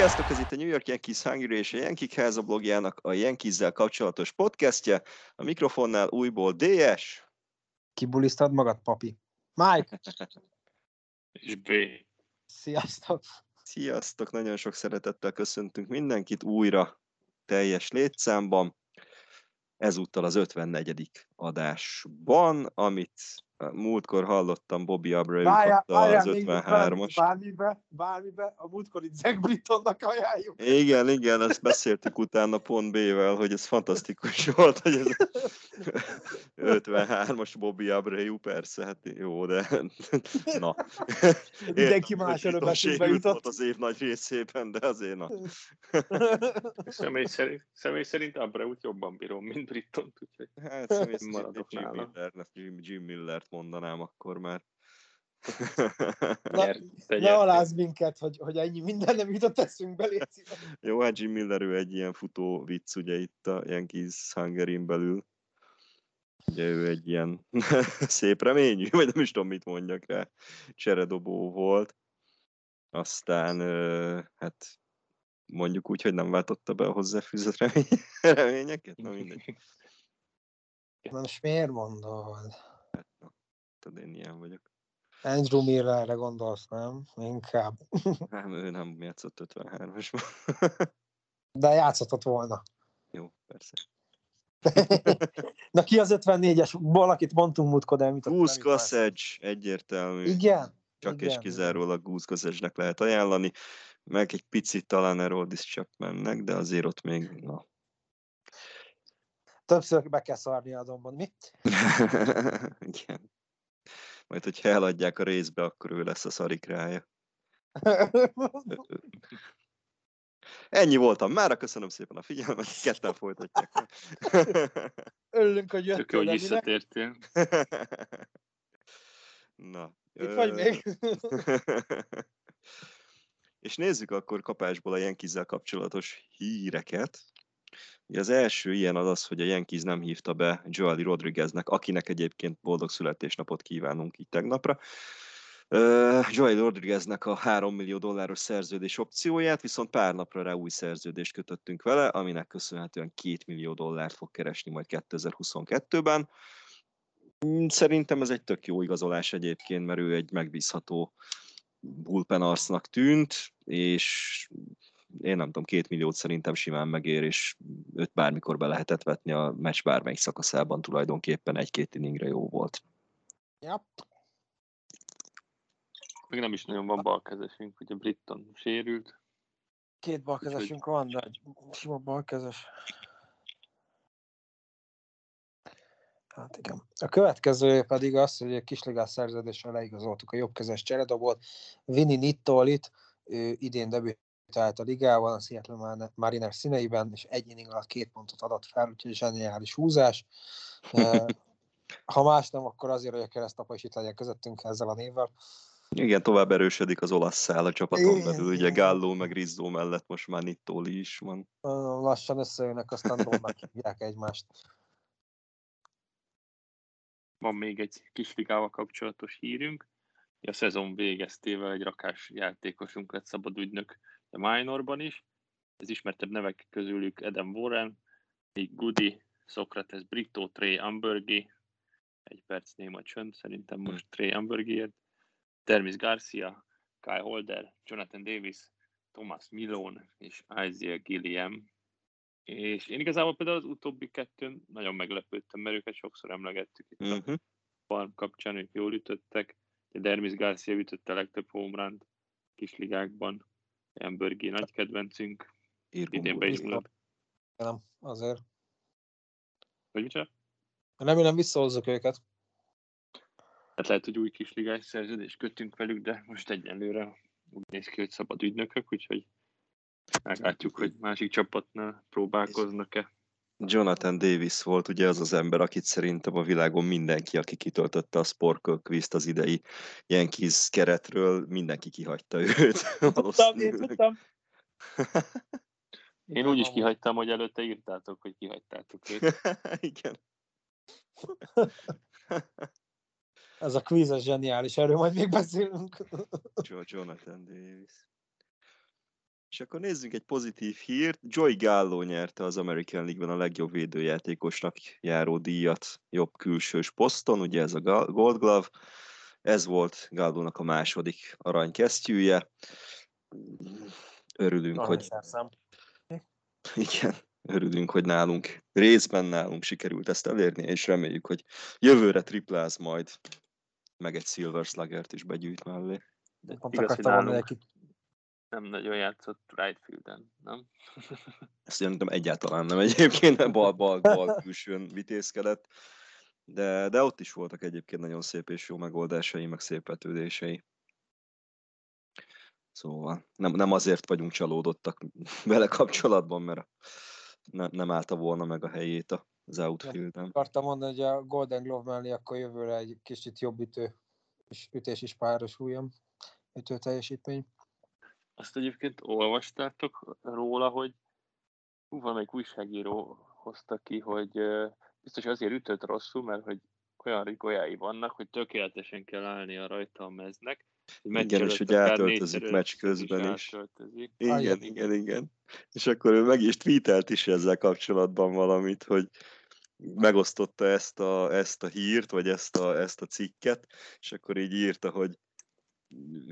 Sziasztok, ez itt a New York Yankees Hungary és a Yankee Háza blogjának a Yankees-zel kapcsolatos podcastje. A mikrofonnál újból DS. Kibulisztad magad, papi? Mike, És B. sziasztok! Sziasztok, nagyon sok szeretettel köszöntünk mindenkit újra teljes létszámban. Ezúttal az 54. adásban, amit múltkor hallottam Bobby Abreu Várjál, kapta az várjál, még 53-as. Bármibe, bármibe, a múltkori Zack Brittonnak ajánljuk. Igen, igen, ezt beszéltük utána pont B-vel, hogy ez fantasztikus volt, hogy ez 53-as Bobby Abreu, persze, hát jó, de na. Mindenki más örökbe sérült jutott. volt az év nagy részében, de azért na. Személy szerint, személy szerint Abreut jobban bírom, mint Britton, úgyhogy Hát személy szerint Maradok Jim, nála. Miller, Jim, Jim Millert mondanám akkor már. Na, ne alázz minket, hogy, hogy ennyi minden nem jutott eszünkbe, légy szíves. Jó, hát Jim Miller ő egy ilyen futó vicc ugye itt a Yankees hungary belül. Ugye ő egy ilyen szép reményű, vagy nem is tudom mit mondjak rá, cseredobó volt. Aztán hát mondjuk úgy, hogy nem váltotta be a hozzáfűzött remény, reményeket, na mindegy. Na most miért mondod? Tudod, én ilyen vagyok. Andrew Millerre gondolsz, nem? Inkább. Nem, ő nem játszott 53-asban. De játszhatott volna. Jó, persze. Na ki az 54-es? Valakit mondtunk múltkor, de mit Goose Gossage, egyértelmű. Igen. Csak igen, és kizárólag Goose lehet ajánlani. Meg egy picit talán Erodis csak mennek, de azért ott még, na. Többször be kell szarni azonban, mi? Igen. Majd, hogyha eladják a részbe, akkor ő lesz a szarikrája. Ennyi voltam mára, köszönöm szépen a figyelmet, ketten folytatják. Örülünk, hogy Tök jöttél, hogy Daninek. visszatértél. Na. Itt vagy még? És nézzük akkor kapásból a Yankees-zel kapcsolatos híreket. Ugye az első ilyen az az, hogy a Yankees nem hívta be Joely Rodrigueznek, akinek egyébként boldog születésnapot kívánunk így tegnapra. Uh, Joey Rodrigueznek a 3 millió dolláros szerződés opcióját, viszont pár napra rá új szerződést kötöttünk vele, aminek köszönhetően 2 millió dollárt fog keresni majd 2022-ben. Mm, Szerintem ez egy tök jó igazolás egyébként, mert ő egy megbízható bullpen arcnak tűnt, és én nem tudom, két milliót szerintem simán megér, és őt bármikor be lehetett vetni a meccs bármelyik szakaszában tulajdonképpen egy-két inningre jó volt. Ja. Még nem is nagyon van balkezesünk, ugye Britton sérült. Két balkezesünk van, de egy sima balkezes. Hát igen. A következő pedig az, hogy a kisligás szerződéssel leigazoltuk a jobbkezes cseredobot. Vini Nittolit, ő idén debütált a ligában, a Seattle Mariners színeiben, és egy inning alatt két pontot adott fel, úgyhogy zseniális húzás. Ha más nem, akkor azért, hogy a keresztapa is itt legyen közöttünk ezzel a névvel. Igen, tovább erősödik az olasz szál a csapaton Igen, belül, ugye. Gallo meg Rizzo mellett most már Nittoli is van. Lassan összejönnek, aztán hívják egymást. Van még egy kis ligával kapcsolatos hírünk. A szezon végeztével egy rakás játékosunk lett szabad ügynök a minorban is. Az ismertebb nevek közülük Adam Warren, Nick Goody, Socrates Brito, Trey Ambergi, egy perc néma csönd, szerintem most Trey Ambergiért, Termis Garcia, Kyle Holder, Jonathan Davis, Thomas Milone és Isaiah Gilliam. És én igazából például az utóbbi kettőn nagyon meglepődtem, mert őket sokszor emlegettük itt a Uh-huh. farm kapcsán, ők jól ütöttek. Dermis Garcia ütötte a legtöbb homerunt kisligákban. Embergi nagy kedvencünk, idén be is mulat. Nem, azért. Vagy micsoda? Remélem visszahozzuk őket. Hát lehet, hogy új kisligás szerződést kötünk velük, de most egyenlőre úgy néz ki, hogy szabad ügynökök, úgyhogy meglátjuk, hogy másik csapatnál próbálkoznak-e. Jonathan Davis volt ugye az az ember, akit szerintem a világon mindenki, aki kitöltötte a Sporkölkvízt az idei Yankees keretről, mindenki kihagyta őt. Tudtam, én tudtam. Én úgy is kihagytam, hogy előtte írtátok, hogy kihagytátok őt. Igen. Ez a quiz az zseniális, erről majd még beszélünk. Jo- Jonathan Davis. És akkor nézzünk egy pozitív hírt. Joy Gallo nyerte az American League-ben a legjobb védőjátékosnak járó díjat jobb külsős poszton, ugye ez a Gold Glove. Ez volt Gallónak a második aranykesztyűje. Örülünk, hogy Aranyszerszám. igen, örülünk, hogy nálunk, részben nálunk sikerült ezt elérni, és reméljük, hogy jövőre tripláz majd, meg egy Silver Slugger-t is begyűjt mellé. De Pont igaz, hogy akartam mondani, nálunk hogy nem nagyon játszott right fielden, nem? Ezt szerintem egyáltalán nem egyébként, bal, bal, bal külsőn vitézkedett, de, de ott is voltak egyébként nagyon szép és jó megoldásai, meg szép vetődései. Szóval nem, nem azért vagyunk csalódottak vele kapcsolatban, mert nem, nem állta volna meg a helyét az outfielden. akartam mondani, hogy a Golden Glove mellé akkor jövőre egy kicsit jobb ütő, és ütés is párosuljon, ütő teljesítmény. Azt egyébként olvastátok róla, hogy hú, valamelyik újságíró hozta ki, hogy biztos azért ütött rosszul, mert hogy olyan rigójái vannak, hogy tökéletesen kell állnia rajta a meznek. Igen, és hogy átöltözik meccs közben is. átöltözik. Igen, Ajaj. igen, igen. És akkor ő meg is tweetelt is ezzel kapcsolatban valamit, hogy megosztotta ezt a, ezt a hírt, vagy ezt a, ezt a cikket, és akkor így írta, hogy,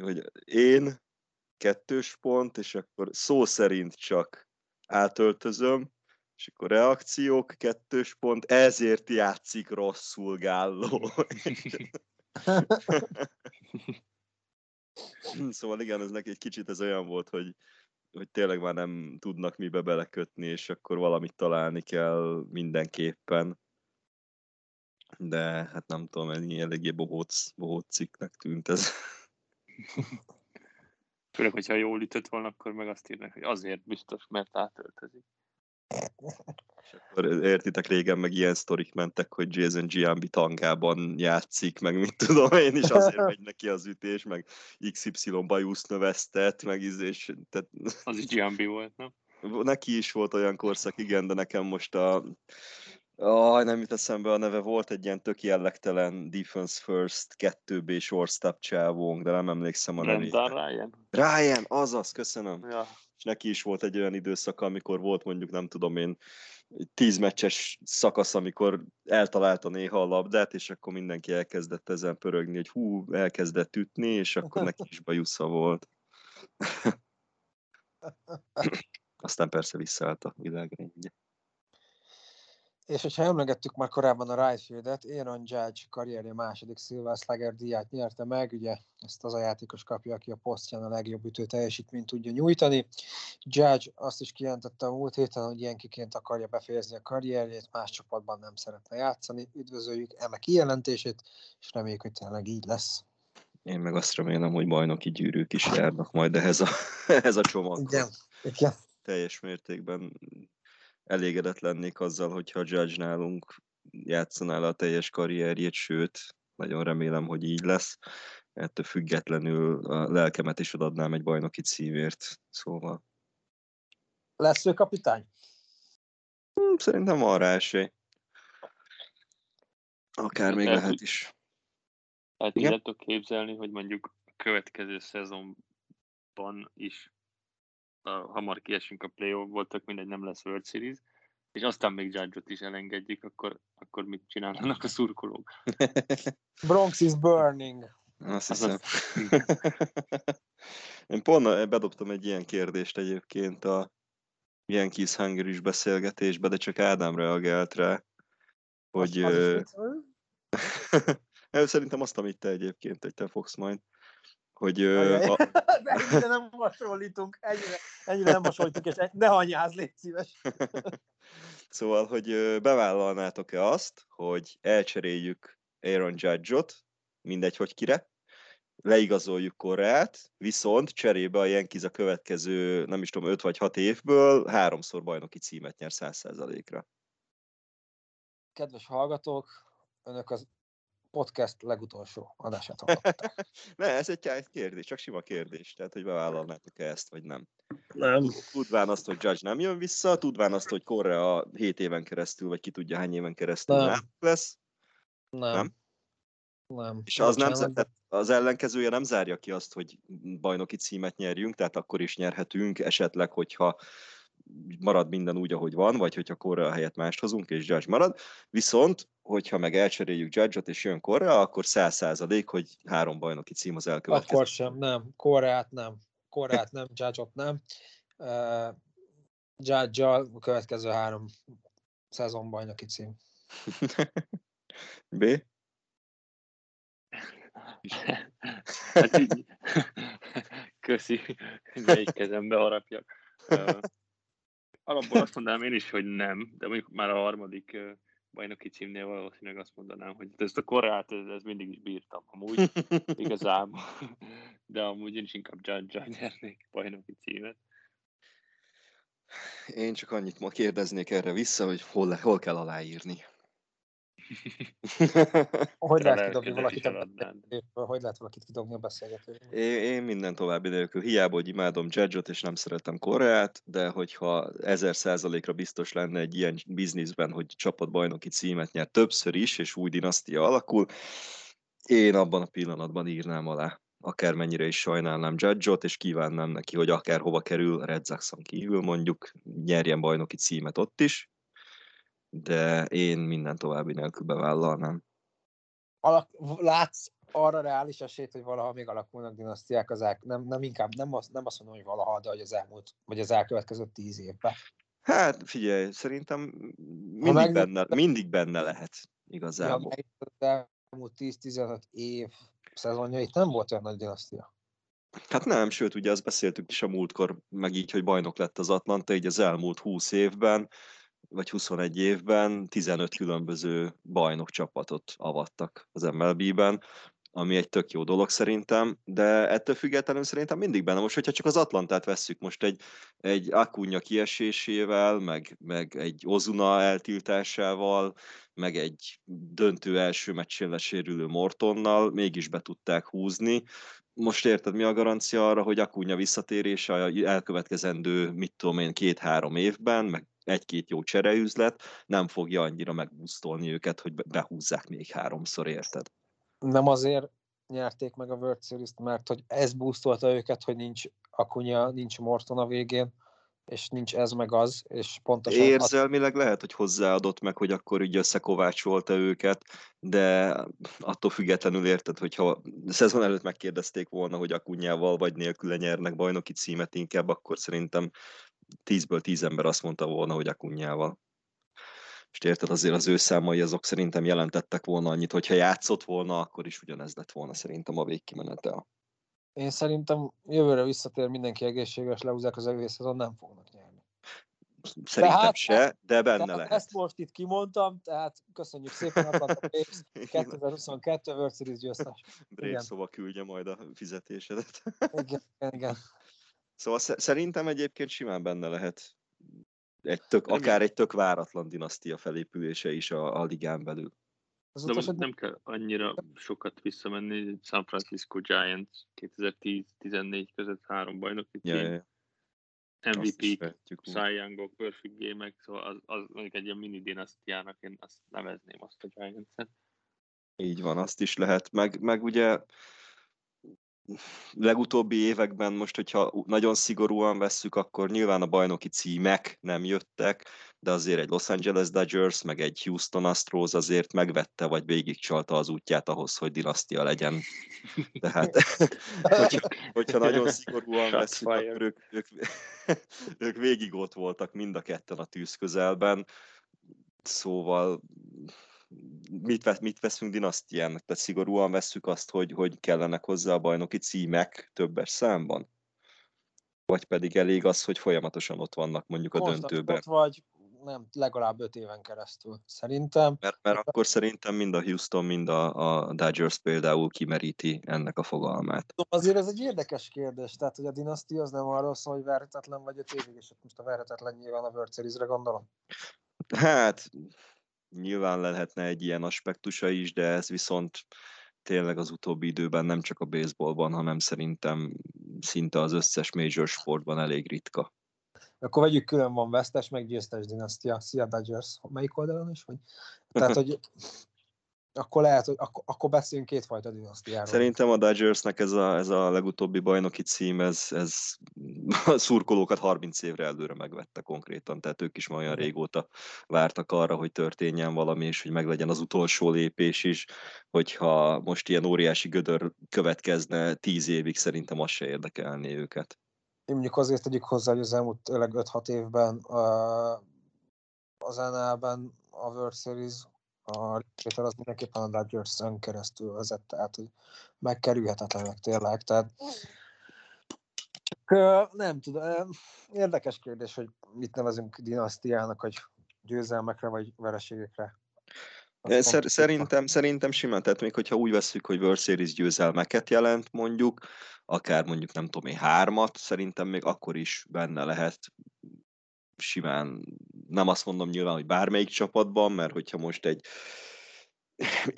hogy én kettős pont, és akkor szó szerint csak átöltözöm, és akkor reakciók, kettős pont, ezért játszik rosszul Gálló. szóval igen, ez neki egy kicsit ez olyan volt, hogy, hogy tényleg már nem tudnak mibe belekötni, és akkor valamit találni kell mindenképpen. De hát nem tudom, eléggé bohóc, bohóc cikknek tűnt ez. Főleg, hogyha jól ütött volna, akkor meg azt írnak, hogy azért biztos, mert átöltözik. És akkor értitek, régen meg ilyen sztorik mentek, hogy Jason Giambi tangában játszik, meg mit tudom én is, azért megy neki az ütés, meg XY bajusz növesztett, meg íz, és tehát... Az is Giambi volt, nem? Neki is volt olyan korszak, igen, de nekem most a Ah, nem jut eszembe a neve, volt egy ilyen tök jellegtelen Defense First 2B shortstop csávónk, de nem emlékszem a nevére. Ryan? Ryan, azaz, köszönöm. Ja. És neki is volt egy olyan időszaka, amikor volt mondjuk, nem tudom én, tíz meccses szakasz, amikor eltalálta néha a labdát, és akkor mindenki elkezdett ezen pörögni, hogy hú, elkezdett ütni, és akkor neki is bajusza volt. Aztán persze visszaállt a világrendje. És hogyha emlegettük már korábban a Rightfieldet, Aaron Judge karrierje második Silver Slugger díját nyerte meg, ugye ezt az a játékos kapja, aki a posztján a legjobb ütő teljesítményt tudja nyújtani. Judge azt is kijelentette a múlt héten, hogy ilyenkiként akarja befejezni a karrierjét, más csapatban nem szeretne játszani. Üdvözöljük eme kijelentését, és reméljük, hogy tényleg így lesz. Én meg azt remélem, hogy bajnoki gyűrűk is járnak majd ehhez a, ehhez a csomaghoz. Igen, igen. Teljes mértékben elégedett lennék azzal, hogyha Judge nálunk játszaná le a teljes karrierjét, sőt, nagyon remélem, hogy így lesz. Ettől függetlenül a lelkemet is adnám egy bajnoki címért, szóval. Lesz ő kapitány? Hmm, szerintem van rá esély. Akár még lehet hogy- is. Igen? így tudok képzelni, hogy mondjuk a következő szezonban is a, hamar kiesünk a play voltak mindegy, nem lesz World Series, és aztán még Judge-ot is elengedjük, akkor, akkor mit csinálnak a szurkolók? Bronx is burning. Azt Az hiszem. Én pont bedobtam egy ilyen kérdést egyébként a Yankees Hungary beszélgetésbe, de csak Ádám reagált rá, hogy... Az- az ő szerintem azt, amit te egyébként, hogy te fogsz majd, hogy Ajaj. a, De ennyire nem hasonlítunk, ennyire, ennyire nem hasonlítunk, és ne hanyáz, légy szíves. Szóval, hogy bevállalnátok-e azt, hogy elcseréljük Aaron Judge-ot, mindegy, hogy kire, leigazoljuk Korát, viszont cserébe a Yankees a következő, nem is tudom, 5 vagy 6 évből háromszor bajnoki címet nyer 100%-ra. Kedves hallgatók, önök az podcast legutolsó adását hallották. ne, ez egy kérdés, csak sima kérdés, tehát hogy bevállalnátok-e ezt, vagy nem. Nem. Tudván azt, hogy Judge nem jön vissza, tudván azt, hogy Correa 7 éven keresztül, vagy ki tudja hány éven keresztül Nem. nem lesz, Nem. Nem? Nem. És az, nem, Bocsánat, tehát az ellenkezője nem zárja ki azt, hogy bajnoki címet nyerjünk, tehát akkor is nyerhetünk, esetleg, hogyha marad minden úgy, ahogy van, vagy hogyha Correa helyett mást hozunk, és Judge marad. Viszont, hogyha meg elcseréljük Judge-ot, és jön Correa, akkor 100 százalék, hogy három bajnoki cím az elkövetkező. Akkor sem, nem. Koreát nem. Koreát nem, Judge-ot nem. Uh, judge a következő három szezon bajnoki cím. B? Hát így, köszi, melyik kezembe harapjak. Alapból azt mondanám én is, hogy nem, de mondjuk már a harmadik bajnoki címnél valószínűleg azt mondanám, hogy ezt a korát ez, ez mindig is bírtam amúgy, igazából. De amúgy én is inkább judge nyernék bajnoki címet. Én csak annyit ma kérdeznék erre vissza, hogy hol, hol kell aláírni. Hogy lehet kidobni valakit a? Hogy lehet valakit kidobni a beszélgetőből? Én, én minden további nélkül, hiába, hogy imádom Judge-ot és nem szeretem Koreát, de hogyha ezer százalékra biztos lenne egy ilyen bizniszben, hogy csapat bajnoki címet nyer többször is, és új dinasztia alakul, én abban a pillanatban írnám alá. Akármennyire is sajnálnám Judge-ot, és kívánnám neki, hogy akárhova kerül, Red Sox-on kívül mondjuk, nyerjen bajnoki címet ott is, de én minden további nélkül bevállalnám. Alak, látsz arra reális esélyt, hogy valaha még alakulnak dinasztiák az el, nem, nem inkább, nem azt, nem azt mondom, hogy valaha, de hogy az elmúlt, vagy az elkövetkező tíz évben. Hát figyelj, szerintem mindig, meg... benne, mindig benne lehet igazából. Ja, az elmúlt 10-15 év szezonjait nem volt olyan nagy dinasztia. Hát nem, sőt, ugye azt beszéltük is a múltkor, meg így, hogy bajnok lett az Atlanta, így az elmúlt 20 évben, vagy 21 évben 15 különböző bajnok csapatot avattak az MLB-ben, ami egy tök jó dolog szerintem, de ettől függetlenül szerintem mindig benne. Most, hogyha csak az Atlantát vesszük, most egy, egy Akunya kiesésével, meg, meg egy Ozuna eltiltásával, meg egy döntő első meccsén lesérülő Mortonnal mégis be tudták húzni. Most érted, mi a garancia arra, hogy Akunya visszatérése elkövetkezendő, mit tudom én, két-három évben, meg egy-két jó csereüzlet nem fogja annyira megbusztolni őket, hogy behúzzák még háromszor, érted? Nem azért nyerték meg a World Series-t, mert hogy ez boostolta őket, hogy nincs Akunya, nincs Morton a végén, és nincs ez meg az, és pontosan... Érzelmileg az... lehet, hogy hozzáadott meg, hogy akkor így összekovácsolta őket, de attól függetlenül érted, hogyha szezon előtt megkérdezték volna, hogy Akunyával vagy nélküle nyernek bajnoki címet inkább, akkor szerintem tízből tíz ember azt mondta volna, hogy Akunyával. És érted, azért az ő számai azok szerintem jelentettek volna annyit, hogyha játszott volna, akkor is ugyanez lett volna szerintem a végkimenetel. Én szerintem jövőre visszatér mindenki egészséges, leúzzák az egész szezon, nem fognak nyerni. Szerintem tehát, se, de benne tehát lehet. Ezt most itt kimondtam, tehát köszönjük szépen Atlanta Braves 2022 World Series győztes. Braves szóval küldje majd a fizetésedet. igen, igen, igen. Szóval szerintem egyébként simán benne lehet egy tök, akár egy tök váratlan dinasztia felépülése is a, a ligán belül. De nem, nem kell annyira sokat visszamenni. San Francisco Giants 2010-14 között három bajnoki ja, ja. MVP, Cy Youngok, Perfect Game-ek, szóval az, az mondjuk egy ilyen mini dinasztiának én azt nevezném azt a Giants-et. Így van, azt is lehet. Meg, meg ugye legutóbbi években most, hogyha nagyon szigorúan vesszük, akkor nyilván a bajnoki címek nem jöttek, de azért egy Los Angeles Dodgers, meg egy Houston Astros azért megvette, vagy végigcsalta az útját ahhoz, hogy dinasztia legyen. Tehát, hogyha, hogyha nagyon szigorúan vesszük, akkor ők, ők, ők végig ott voltak mind a ketten a tűz közelben, szóval mit, vesz, mit veszünk dinasztiának? Tehát szigorúan vesszük azt, hogy, hogy kellenek hozzá a bajnoki címek többes számban? Vagy pedig elég az, hogy folyamatosan ott vannak mondjuk a Most döntőben? Ott vagy nem, legalább öt éven keresztül, szerintem. Mert, mert akkor szerintem mind a Houston, mind a, a Dodgers például kimeríti ennek a fogalmát. Azért ez egy érdekes kérdés, tehát hogy a dinasztia az nem arról szól, hogy verhetetlen vagy öt évig, és most a verhetetlen nyilván a World Series-re gondolom. Hát nyilván lehetne egy ilyen aspektusa is, de ez viszont tényleg az utóbbi időben nem csak a baseballban, hanem szerintem szinte az összes major sportban elég ritka. Akkor vegyük külön van vesztes, meg győztes dinasztia. Szia Dodgers, melyik oldalon is? Vagy? Tehát, hogy akkor lehet, hogy akkor, akkor beszéljünk kétfajta dinasztiáról. Szerintem a Dodgersnek ez a, ez a legutóbbi bajnoki cím, ez, ez a szurkolókat 30 évre előre megvette konkrétan, tehát ők is már olyan régóta vártak arra, hogy történjen valami, és hogy meglegyen az utolsó lépés is, hogyha most ilyen óriási gödör következne 10 évig, szerintem az se érdekelné őket. Én mondjuk azért tegyük hozzá, hogy az elmúlt 5-6 évben az NL-ben a World Series a részvétel az mindenképpen a dodgers keresztül vezet, tehát hogy megkerülhetetlenek tényleg, tehát csak nem tudom, érdekes kérdés, hogy mit nevezünk dinasztiának, hogy győzelmekre vagy vereségekre. Szer- szerintem, szerintem simán, tehát még hogyha úgy veszük, hogy World Series győzelmeket jelent mondjuk, akár mondjuk nem tudom én hármat, szerintem még akkor is benne lehet simán, nem azt mondom nyilván, hogy bármelyik csapatban, mert hogyha most egy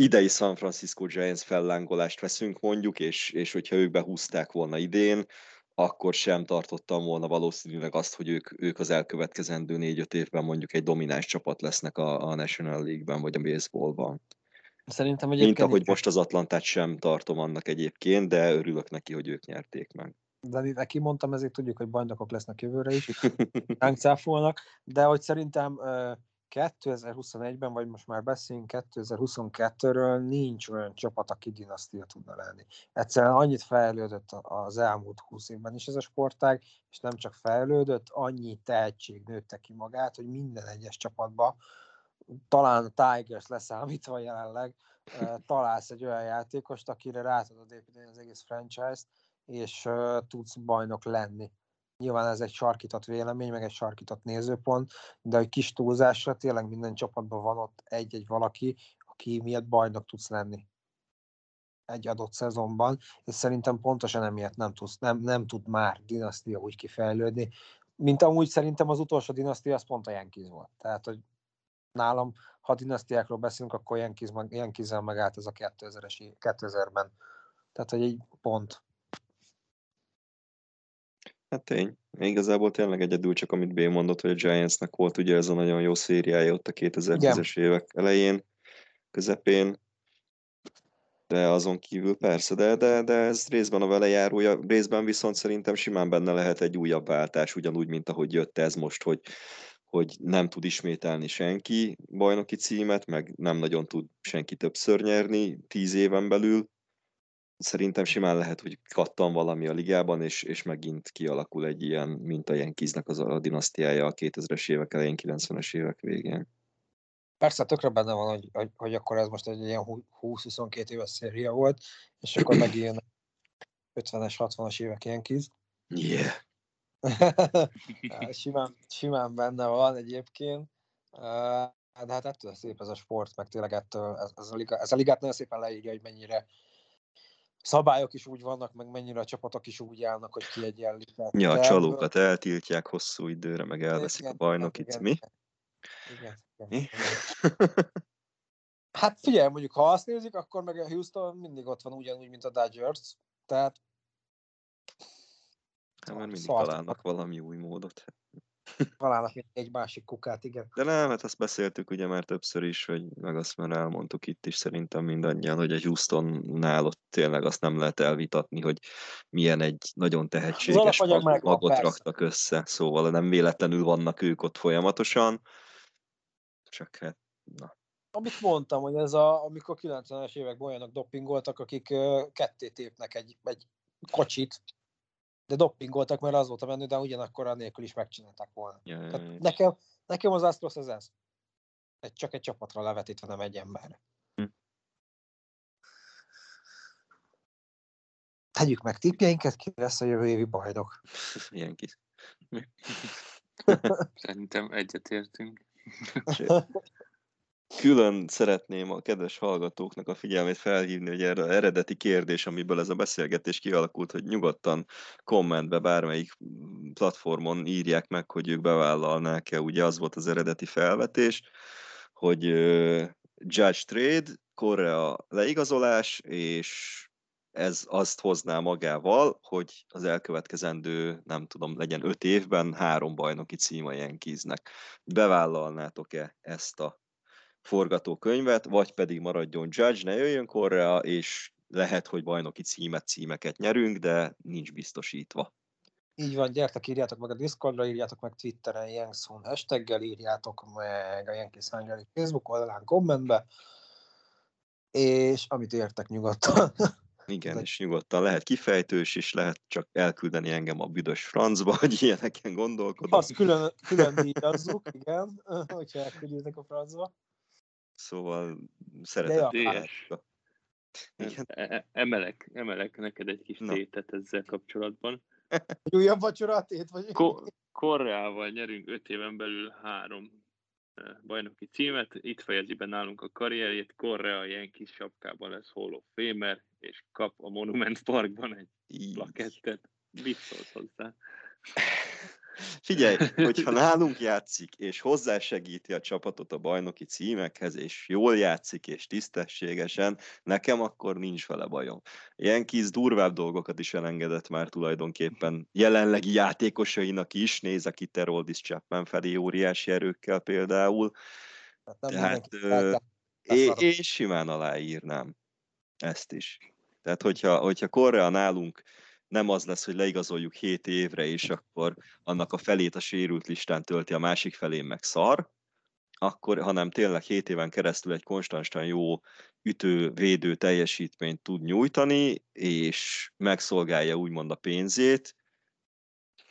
idei San Francisco Giants fellángolást veszünk mondjuk, és, és hogyha ők behúzták volna idén, akkor sem tartottam volna valószínűleg azt, hogy ők, ők az elkövetkezendő négy-öt évben mondjuk egy domináns csapat lesznek a, a National League-ben, vagy a baseballban. Szerintem egyébként... Mint ahogy most az Atlantát sem tartom annak egyébként, de örülök neki, hogy ők nyerték meg de neki mondtam, ezért tudjuk, hogy bajnokok lesznek jövőre is, ránk cáfolnak, de hogy szerintem 2021-ben, vagy most már beszélünk 2022-ről, nincs olyan csapat, aki dinasztia tudna lenni. Egyszerűen annyit fejlődött az elmúlt 20 évben is ez a sportág, és nem csak fejlődött, annyi tehetség nőtte ki magát, hogy minden egyes csapatba, talán a Tigers leszámítva jelenleg, találsz egy olyan játékost, akire rá tudod építeni az egész franchise-t, és tudsz bajnok lenni Nyilván ez egy sarkított vélemény, meg egy sarkított nézőpont, de egy kis túlzásra tényleg minden csapatban van ott egy-egy valaki, aki miatt bajnok tudsz lenni egy adott szezonban, és szerintem pontosan emiatt nem, tudsz, nem, nem tud már dinasztia úgy kifejlődni, mint amúgy szerintem az utolsó dinasztia az pont a Yankees volt. Tehát, hogy nálam, ha dinasztiákról beszélünk, akkor Yankees, Yankees-el megállt ez a 2000-es, 2000-ben. Tehát, hogy egy pont. Hát tény. Igazából tényleg egyedül csak amit B mondott, hogy a Giantsnek volt ugye ez a nagyon jó szériája ott a 2010-es évek elején, közepén, de azon kívül persze, de, de, de ez részben a vele járója, részben viszont szerintem simán benne lehet egy újabb váltás, ugyanúgy, mint ahogy jött ez most, hogy, hogy nem tud ismételni senki bajnoki címet, meg nem nagyon tud senki többször nyerni tíz éven belül, szerintem simán lehet, hogy kattan valami a ligában, és, és megint kialakul egy ilyen, mint a Yankeesnek az a dinasztiája a 2000-es évek elején, 90-es évek végén. Persze, tökre benne van, hogy, hogy, hogy akkor ez most egy ilyen 20-22 éves széria volt, és akkor megint 50-es, 60-as évek Yankees. Yeah. simán, simán benne van egyébként. De hát ettől szép ez a sport, meg tényleg ettől ez, ez, a, liga, ez a ligát nagyon szépen leírja, hogy mennyire szabályok is úgy vannak, meg mennyire a csapatok is úgy állnak, hogy kiegyenlítenek. Ja, a csalókat eltiltják hosszú időre, meg elveszik igen, a bajnokit. Igen, Mi? Igen, igen, Mi? hát figyelj, mondjuk ha azt nézik, akkor meg a Houston mindig ott van ugyanúgy, mint a Dodgers. Tehát Hát már mindig találnak valami új módot találnak egy másik kukát, igen. De nem, hát azt beszéltük ugye már többször is, hogy meg azt már elmondtuk itt is szerintem mindannyian, hogy egy Houstonnál ott tényleg azt nem lehet elvitatni, hogy milyen egy nagyon tehetséges mag- magot raktak össze, szóval nem véletlenül vannak ők ott folyamatosan, csak hát, na. Amit mondtam, hogy ez a, amikor 90-es években olyanok dopingoltak, akik ketté tépnek egy, egy kocsit, de doppingoltak, mert az volt a menő, de ugyanakkor a nélkül is megcsinálták volna. Ja, Tehát ja, nekem, nekem az Astros az ez. Egy, csak egy csapatra levetítve, nem egy emberre. Hm. Tegyük meg tippjeinket, ki lesz a jövő évi bajnok. Ilyen kis. Szerintem egyetértünk külön szeretném a kedves hallgatóknak a figyelmét felhívni, hogy erre eredeti kérdés, amiből ez a beszélgetés kialakult, hogy nyugodtan kommentbe bármelyik platformon írják meg, hogy ők bevállalnák-e, ugye az volt az eredeti felvetés, hogy uh, Judge Trade, Korea leigazolás, és ez azt hozná magával, hogy az elkövetkezendő, nem tudom, legyen öt évben három bajnoki címa Yankeesnek. Bevállalnátok-e ezt a forgatókönyvet, vagy pedig maradjon Judge, ne jöjjön Korea, és lehet, hogy bajnoki címet, címeket nyerünk, de nincs biztosítva. Így van, gyertek, írjátok meg a Discordra, írjátok meg Twitteren Yankson hashtaggel, írjátok meg a Yankees Hungary Facebook oldalán kommentbe, és amit értek nyugodtan. Igen, De... és nyugodtan lehet kifejtős, és lehet csak elküldeni engem a büdös francba, hogy ilyeneken gondolkodom. Azt külön, külön díjazzuk, igen, hogyha elküldjétek a francba. Szóval szeretettel. Igen. E, e, emelek, emelek neked egy kis Na. tétet ezzel kapcsolatban. Újabb vacsora tét vagy? Ko- Koreával nyerünk öt éven belül három e, bajnoki címet. Itt fejezi be nálunk a karrierjét. Korea ilyen kis sapkában lesz Hall of Famer, és kap a Monument Parkban egy Így. plakettet. Mit szólsz hozzá? Figyelj, hogyha nálunk játszik, és hozzásegíti a csapatot a bajnoki címekhez, és jól játszik, és tisztességesen, nekem akkor nincs vele bajom. Ilyen kis durvább dolgokat is elengedett már tulajdonképpen jelenlegi játékosainak is, néz aki Teroldis Chapman felé óriási erőkkel például. Hát, Tehát, én simán aláírnám ezt is. Tehát, hogyha, hogyha Korea nálunk nem az lesz, hogy leigazoljuk 7 évre, és akkor annak a felét a sérült listán tölti, a másik felén meg szar, akkor, hanem tényleg 7 éven keresztül egy konstantan jó ütő-védő teljesítményt tud nyújtani, és megszolgálja úgymond a pénzét,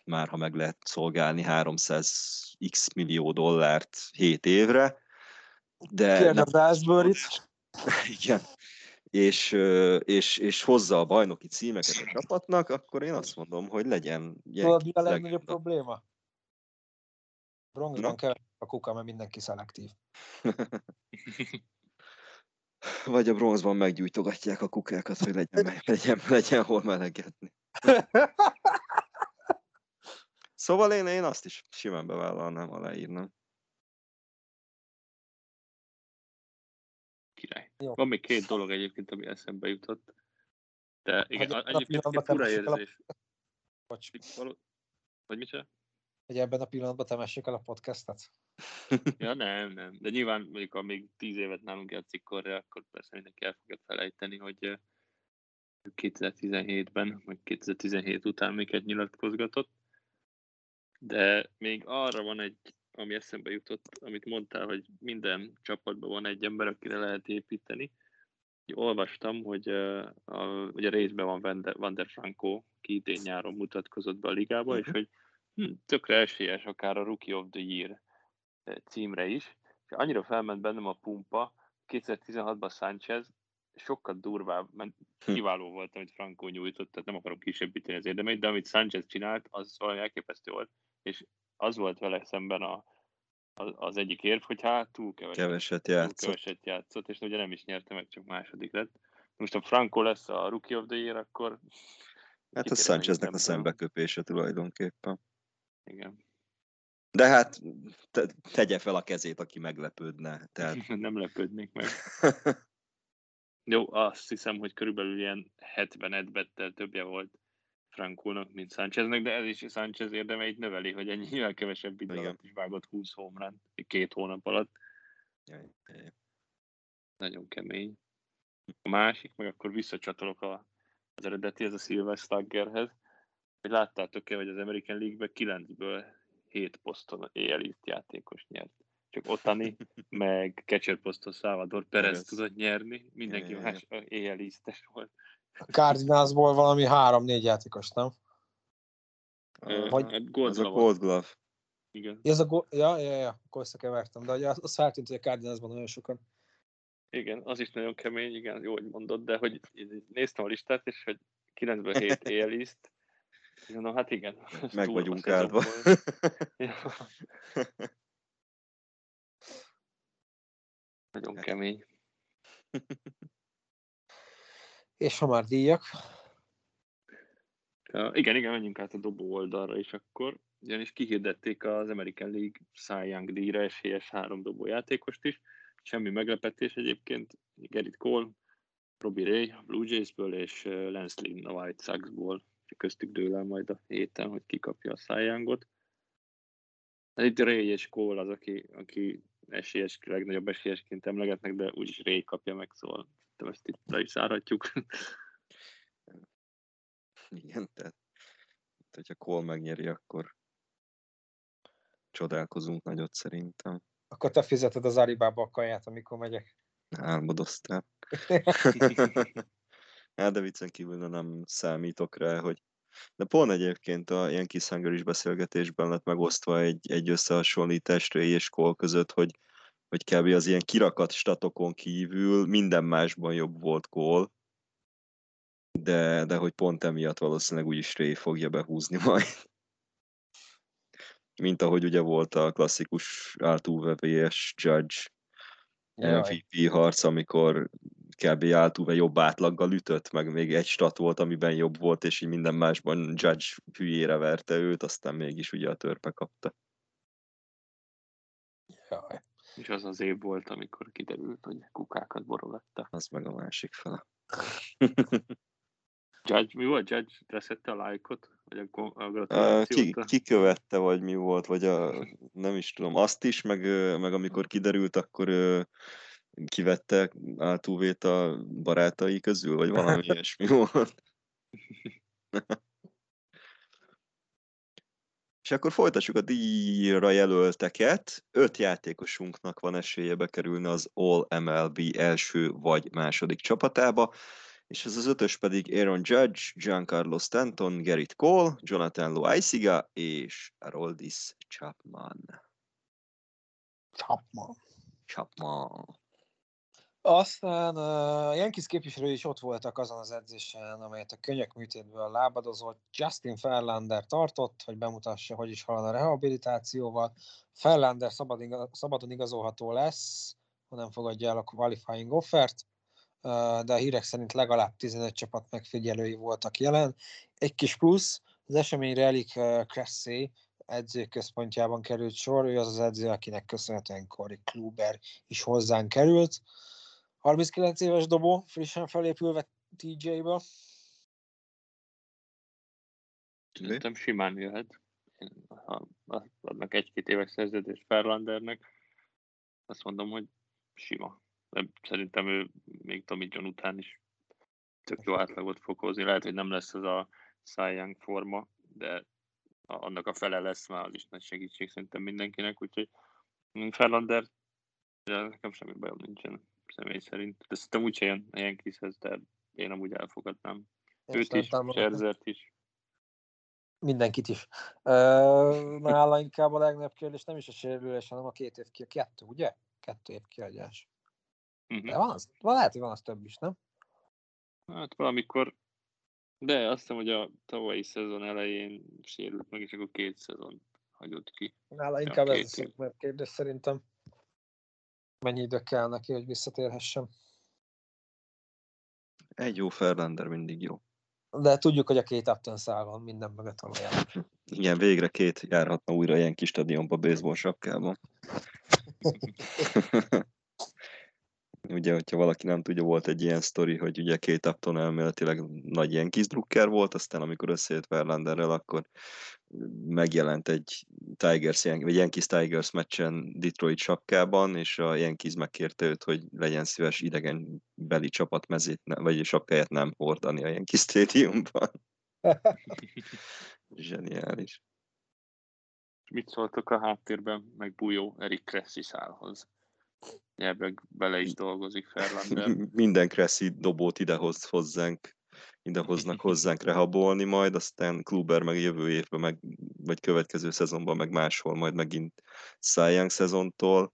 már ha meg lehet szolgálni 300x millió dollárt 7 évre, de... Kérdez Asbury-t. Igen. És, és, és hozza a bajnoki címeket a csapatnak, akkor én azt mondom, hogy legyen... Tudod, mi a legnagyobb probléma? Bronxban kell a kuka, mert mindenki szelektív. Vagy a bronzban meggyújtogatják a kukákat, hogy legyen, legyen, legyen hol melegetni. Szóval én, én azt is simán bevállalnám, aláírnám. Jó. Van még két dolog egyébként, ami eszembe jutott. De igen, Hogy a- a egyébként pillanatban fura el a- érzés. Bocs. Vagy mit hogy ebben a pillanatban temessük el a podcastet. Ja, nem, nem. De nyilván mondjuk, ha még tíz évet nálunk játszik korra, akkor persze mindenki el fogja felejteni, hogy eh, 2017-ben, vagy 2017 után miket nyilatkozgatott. De még arra van egy, ami eszembe jutott, amit mondtál, hogy minden csapatban van egy ember, akire lehet építeni. Olvastam, hogy uh, a, ugye részben van Van der, Franco, ki idén nyáron mutatkozott be a ligába, és hogy hm, tökre esélyes akár a Rookie of the Year címre is. És annyira felment bennem a pumpa, 2016-ban Sánchez sokkal durvább, mert Hm. kiváló volt, amit Franco nyújtott, tehát nem akarom kisebbíteni az érdemeit, de amit Sánchez csinált, az valami elképesztő volt, és az volt vele szemben a, az, egyik érv, hogy hát túl keveset, Keveset túl játszott. keveset játszott, és ugye nem is nyerte meg, csak második lett. Most ha Franco lesz a Rookie of the Year, akkor Hát a Sancheznek a szembeköpése tulajdonképpen. Igen. De hát te, tegye fel a kezét, aki meglepődne. Tehát nem lepődnék meg. Jó, azt hiszem, hogy körülbelül ilyen 70 bettel többje volt Frankónak, mint Sáncheznek, de ez is Sánchez érdemeit növeli, hogy ennyivel kevesebb idő alatt is vágott 20 homrán, két hónap alatt. Jaj, jaj. Nagyon kemény. A másik, meg akkor visszacsatolok a, az eredeti, ez a Silver Sluggerhez, hogy láttátok-e, hogy az American League-ben 9-ből 7 poszton éjjel játékos nyert. Csak Otani, meg catcher poszton Salvador Perez Perez. tudott nyerni, mindenki más éjjel volt. A Cardinalsból valami három-négy játékos, nem? A- Vagy- hát Gold a Glove, Gold Glove. igen. Ez a go- ja, ja, ja, akkor összekevertem, de ugye az, az feltűnt, hogy a Cardinalsban nagyon sokan. Igen, az is nagyon kemény, igen, jó, hogy mondod, de hogy néztem a listát, és hogy 9-ből 7 éjjeliszt, és mondom, hát igen. Meg vagyunk állva. Ja. Nagyon kemény. És ha már díjak, Uh, igen, igen, menjünk át a dobó oldalra is akkor. Ugyanis kihirdették az American League Cy Young díjra esélyes három dobó játékost is. Semmi meglepetés egyébként. Gerrit Cole, Robbie Ray a Blue Jaysből és Lance Lynn a White Soxból. Köztük dől el majd a héten, hogy ki kapja a Youngot. Hát Itt Ray és Cole az, aki, aki esélyes, legnagyobb esélyesként emlegetnek, de úgyis Ray kapja meg, szóval szerintem ezt itt le is zárhatjuk. Igen, tehát hogyha Cole megnyeri, akkor csodálkozunk nagyot szerintem. akkor te fizeted az Alibaba a kaját, amikor megyek. Álmodoztál. hát de viccen kívül nem számítok rá, hogy de pont egyébként a Yankees Hunger is beszélgetésben lett megosztva egy, egy összehasonlítás Ray és Cole között, hogy, hogy kb. az ilyen kirakat statokon kívül minden másban jobb volt Cole, de, de hogy pont emiatt valószínűleg úgyis Ray fogja behúzni majd. Mint ahogy ugye volt a klasszikus Altuve vs. Judge Jaj. MVP harc, amikor kb. Altuve jobb átlaggal ütött, meg még egy stat volt, amiben jobb volt, és így minden másban Judge hülyére verte őt, aztán mégis ugye a törpe kapta. Jaj. És az az év volt, amikor kiderült, hogy kukákat borogatta. Az meg a másik fele. Judge, mi volt? Judge leszette a lájkot? Vagy a, a Uh, ki, ki követte, vagy mi volt, vagy a, nem is tudom, azt is, meg, meg amikor kiderült, akkor kivette Altuve-t a barátai közül, vagy valami ilyesmi volt. És akkor folytassuk a díjra jelölteket. Öt játékosunknak van esélye bekerülni az All MLB első vagy második csapatába, és ez az ötös pedig Aaron Judge, Giancarlo Stanton, Gerrit Cole, Jonathan Loaiziga és Aroldis Chapman. Chapman. Chapman. Aztán a Yankees képviselői is ott voltak azon az edzésen, amelyet a könyök műtétből lábadozott. Justin Ferlander tartott, hogy bemutassa, hogy is halad a rehabilitációval. Ferlander szabad, szabadon igazolható lesz, ha nem fogadja el a qualifying offert, de a hírek szerint legalább 15 csapat megfigyelői voltak jelen. Egy kis plusz, az eseményre Elik Cressy edzőközpontjában került sor, ő az az edző, akinek köszönhetően Cory Kluber is hozzánk került. 39 éves dobó, frissen felépülve TJ-ből. Szerintem simán jöhet. Ha adnak egy-két éves szerződést Ferlandernek, azt mondom, hogy sima. De szerintem ő még Tommy John után is tök jó átlagot fog hozni. Lehet, hogy nem lesz az a Cy Young forma, de annak a fele lesz már az is nagy segítség szerintem mindenkinek, úgyhogy Ferlander, de nekem semmi bajom nincsen személy szerint. De szerintem úgyse jön a Yankeeshez, de én amúgy elfogadnám. Én Őt is, Scherzert is. Mindenkit is. nála inkább a legnagyobb kérdés nem is a sérülés, hanem a két év ki, a kettő, ugye? Kettő év kiadás. Uh-huh. De van az, van, lehet, hogy van az több is, nem? Hát valamikor, de azt hiszem, hogy a tavalyi szezon elején sérült meg, és akkor két szezon hagyott ki. Nála inkább ez a szép kérdés szerintem mennyi idő kell neki, hogy visszatérhessen. Egy jó Ferlander mindig jó. De tudjuk, hogy a két Upton szál van minden mögött valójában. Igen, végre két járhatna újra ilyen kis stadionba baseball sapkában. ugye, hogyha valaki nem tudja, volt egy ilyen sztori, hogy ugye két Upton elméletileg nagy ilyen drukker volt, aztán amikor összejött Verlanderrel, akkor megjelent egy Tigers, vagy Yankees Tigers meccsen Detroit sapkában, és a Yankees megkérte őt, hogy legyen szíves idegen beli csapatmezét, vagy sapkáját nem hordani a Yankee Stadiumban. Zseniális. Mit szóltok a háttérben meg bújó Erik Kressi szálhoz? Ebbe bele is dolgozik Ferlander. Minden Kressi dobót idehoz hozzánk, idehoznak hozzánk rehabolni majd, aztán Kluber meg jövő évben, meg, vagy következő szezonban, meg máshol majd megint Cy szezontól.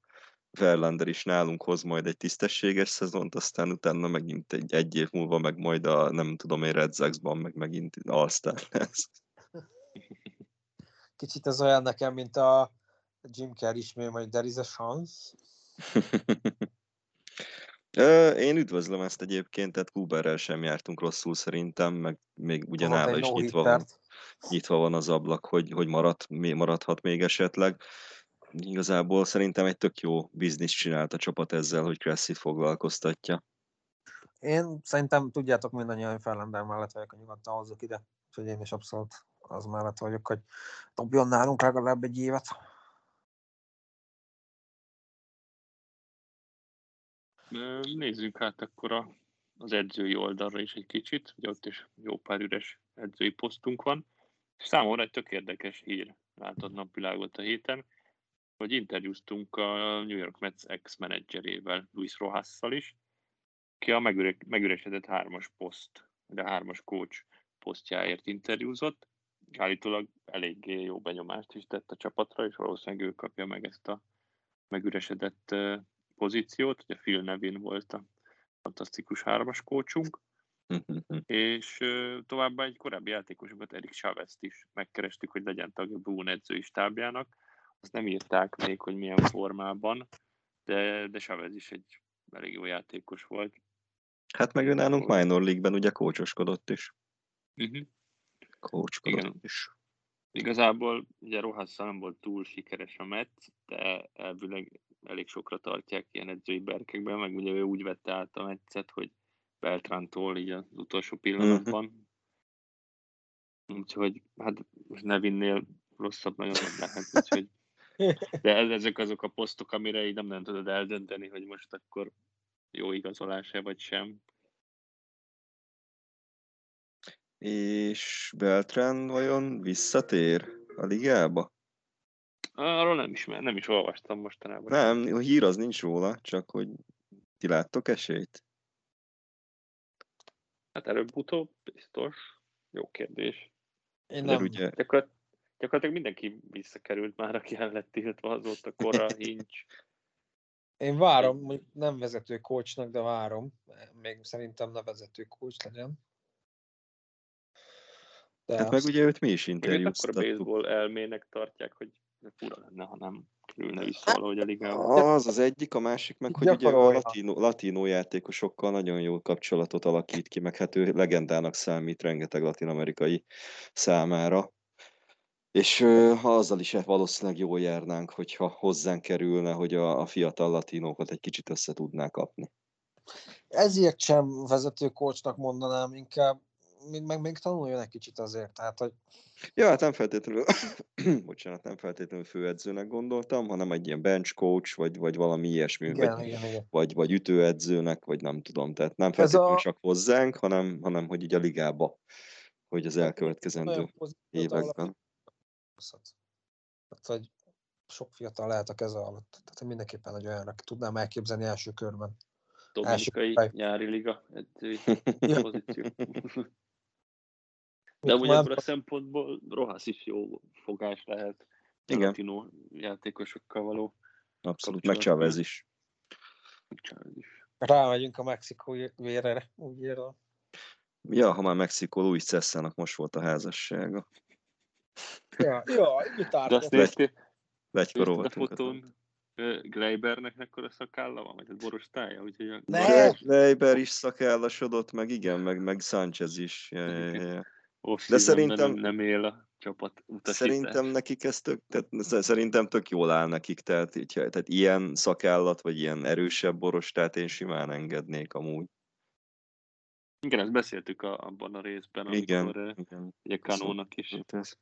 Verlander is nálunk hoz majd egy tisztességes szezont, aztán utána megint egy, egy év múlva meg majd a, nem tudom én, Red Sox-ban meg megint all lesz. Kicsit ez olyan nekem, mint a Jim Carrey ismét, hogy there is a chance. Én üdvözlöm ezt egyébként, tehát Kuberrel sem jártunk rosszul szerintem, meg még ugye nála is nyitva van, nyitva van az ablak, hogy, hogy marad, maradhat még esetleg. Igazából szerintem egy tök jó biznisz csinált a csapat ezzel, hogy Cressit foglalkoztatja. Én szerintem tudjátok mindannyian, hogy Ferlander mellett vagyok, a nyugodtan hozzuk ide, úgyhogy én is abszolút az mellett vagyok, hogy dobjon nálunk legalább egy évet. Nézzünk hát akkor a, az edzői oldalra is egy kicsit, ugye ott is jó pár üres edzői posztunk van. Számomra egy tök érdekes hír látott napvilágot a héten, hogy interjúztunk a New York Mets ex-menedzserével, Luis Rojasszal is, ki a megüre, megüresedett hármas poszt, de hármas coach posztjáért interjúzott. Állítólag eléggé jó benyomást is tett a csapatra, és valószínűleg ő kapja meg ezt a megüresedett pozíciót, ugye Phil Nevin volt a fantasztikus hármas kócsunk, és továbbá egy korábbi játékosokat, Erik chavez is megkerestük, hogy legyen tagja Boone edzői stábjának. Azt nem írták még, hogy milyen formában, de, de Chavez is egy elég jó játékos volt. Hát meg ő nálunk minor league-ben ugye kócsoskodott is. Uh-huh. Kócskodott Igen. is. Igazából ugye Rohasszal nem volt túl sikeres a Met, de elvileg elég sokra tartják ilyen edzői berkekben, meg ugye ő úgy vette át a meccet, hogy Beltrántól így az utolsó pillanatban. Uh-huh. Úgyhogy hát Nevinnél rosszabb nagyon nem lehet, úgyhogy de ezek azok a posztok, amire így nem, nem tudod eldönteni, hogy most akkor jó igazolás-e vagy sem. És Beltrán vajon visszatér? a ligába? Arról nem is, nem is olvastam mostanában. Nem, a hír az nincs róla, csak hogy ti láttok esélyt? Hát előbb-utóbb biztos. Jó kérdés. Én nem. ugye, Gyakor- gyakorlatilag mindenki visszakerült már, aki el lett tiltva azóta korra, hincs. Én várom, mondjuk nem vezető coachnak, de várom. Még szerintem ne vezető coach legyen. De hát meg ugye őt mi is őt akkor a interjúztattuk. baseball elmének tartják, hogy fura lenne, ha nem kerülne vissza valahogy a ligába. Az az egyik, a másik meg, hogy ugye a Gyakorolja. latino, latino játékosokkal nagyon jó kapcsolatot alakít ki, meg hát ő legendának számít rengeteg latin-amerikai számára. És ö, ha azzal is valószínűleg jól járnánk, hogyha hozzánk kerülne, hogy a, a fiatal latinókat egy kicsit össze tudná kapni. ezért sem vezető coachnak mondanám, inkább még, meg még tanuljon egy kicsit azért. Tehát, hogy Ja, hát nem feltétlenül, bocsánat, nem feltétlenül főedzőnek gondoltam, hanem egy ilyen bench coach, vagy, vagy valami ilyesmi, igen, vagy, igen, igen. vagy, vagy ütőedzőnek, vagy nem tudom, tehát nem Ez feltétlenül a- csak hozzánk, hanem, hanem hogy így a ligába, hogy az elkövetkezendő években. Tehát, hogy sok fiatal lehet a keze alatt. Tehát mindenképpen egy olyanra tudnám elképzelni első körben. Dominikai első- nyári liga edzői Ja. pozíció. De ugye már- ebből a szempontból Rohasz is jó fogás lehet. Igen. Latino játékosokkal való Abszolút, meg Chavez is. Chavez is. Rámegyünk a mexikói vérre, úgy érzem. Ja, ha már Mexikó, Luis Cessának most volt a házassága. Ja, ja, mit De azt néztél, nézted a fotón Gleibernek mekkora szakálla van, vagy a borostája, úgyhogy a Ne! boros- Leiber is szakállasodott, meg igen, meg, meg Sanchez is. Ja, ja, ja, off-seasonben szerintem- nem, nem él a csapat utasítás. Szerintem nekik ez tök, tehát sz- szerintem tök jól áll nekik, tehát, így, tehát ilyen szakállat, vagy ilyen erősebb borostát én simán engednék amúgy. Igen, ezt beszéltük a, abban a részben, Igen, amikor ö, igen. ugye Kanónak is, ez-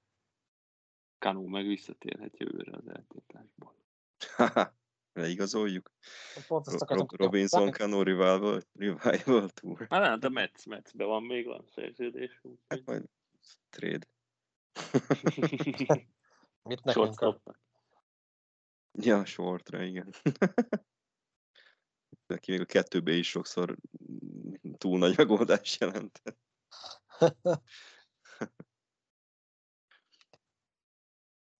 Kanó meg visszatérhet jövőre az eltiltásból. Leigazoljuk. Pont ezt Ro- akartam Ro- Robinson Cano Revival, Revival Tour. Hát hát a Metsz, Metzbe van még van szerződés. úgyhogy- Hát majd trade. Mit nekünk a... Ja, shortra, igen. Neki még a kettőbe is sokszor túl nagy megoldás jelent.